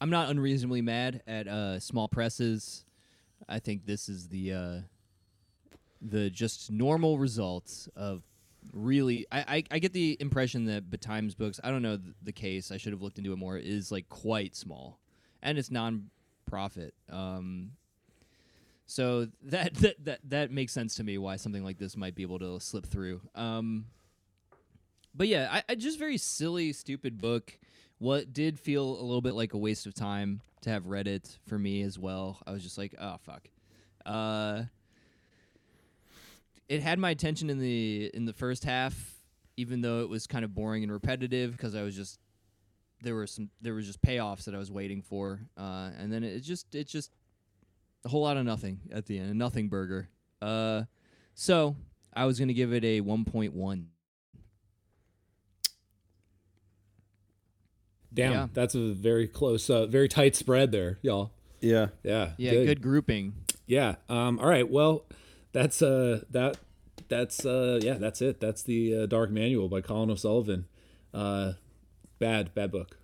I'm not unreasonably mad at uh, small presses. I think this is the uh, the just normal results of really. I, I, I get the impression that Betimes books. I don't know th- the case. I should have looked into it more. Is like quite small, and it's non-profit. Um, so that, that that that makes sense to me why something like this might be able to slip through. Um, but yeah, I, I just very silly, stupid book. What did feel a little bit like a waste of time to have read it for me as well. I was just like, oh fuck. Uh, it had my attention in the in the first half, even though it was kind of boring and repetitive because I was just there were some there was just payoffs that I was waiting for, uh, and then it just it just a whole lot of nothing at the end, a nothing burger. Uh, so I was gonna give it a one point one. Damn, Yeah. that's a very close, uh, very tight spread there, y'all. Yeah, Yeah, Yeah, good, grouping. Yeah. Um. All right. Well, that's uh that that's uh yeah that's it. That's the uh, Dark Manual by Colin O'Sullivan. Uh, bad bad book.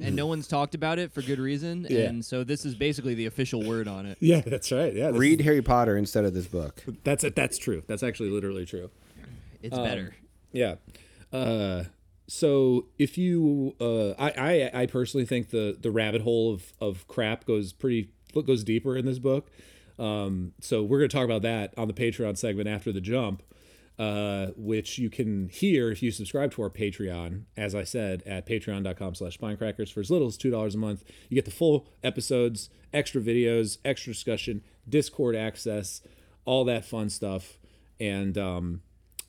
and no one's talked about it for good reason. Yeah. And so this is basically the official word on it. Yeah, that's right. Yeah. this read is- Harry Potter instead of this book. that's it. That's true. That's actually literally true. It's Um, better. Yeah. Uh, so if you, uh, I, I, I personally think the the rabbit hole of of crap goes pretty goes deeper in this book. Um, so we're gonna talk about that on the Patreon segment after the jump, uh, which you can hear if you subscribe to our Patreon. As I said, at patreon.com/slash spinecrackers for as little as two dollars a month, you get the full episodes, extra videos, extra discussion, Discord access, all that fun stuff, and um,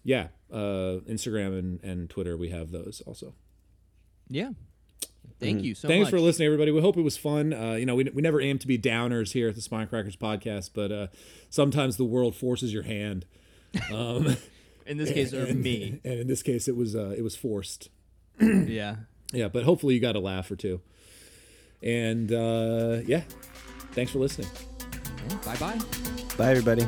yeah, uh, Instagram and, and Twitter, we have those also. Yeah. Thank you so Thanks much. for listening, everybody. We hope it was fun. Uh, you know, we, we never aim to be downers here at the Spine Crackers podcast, but uh, sometimes the world forces your hand. Um, In this case, or and, me. and in this case, it was uh, it was forced. Yeah. Yeah, but hopefully you got a laugh or two. And uh, yeah, thanks for listening. Bye bye. Bye, everybody.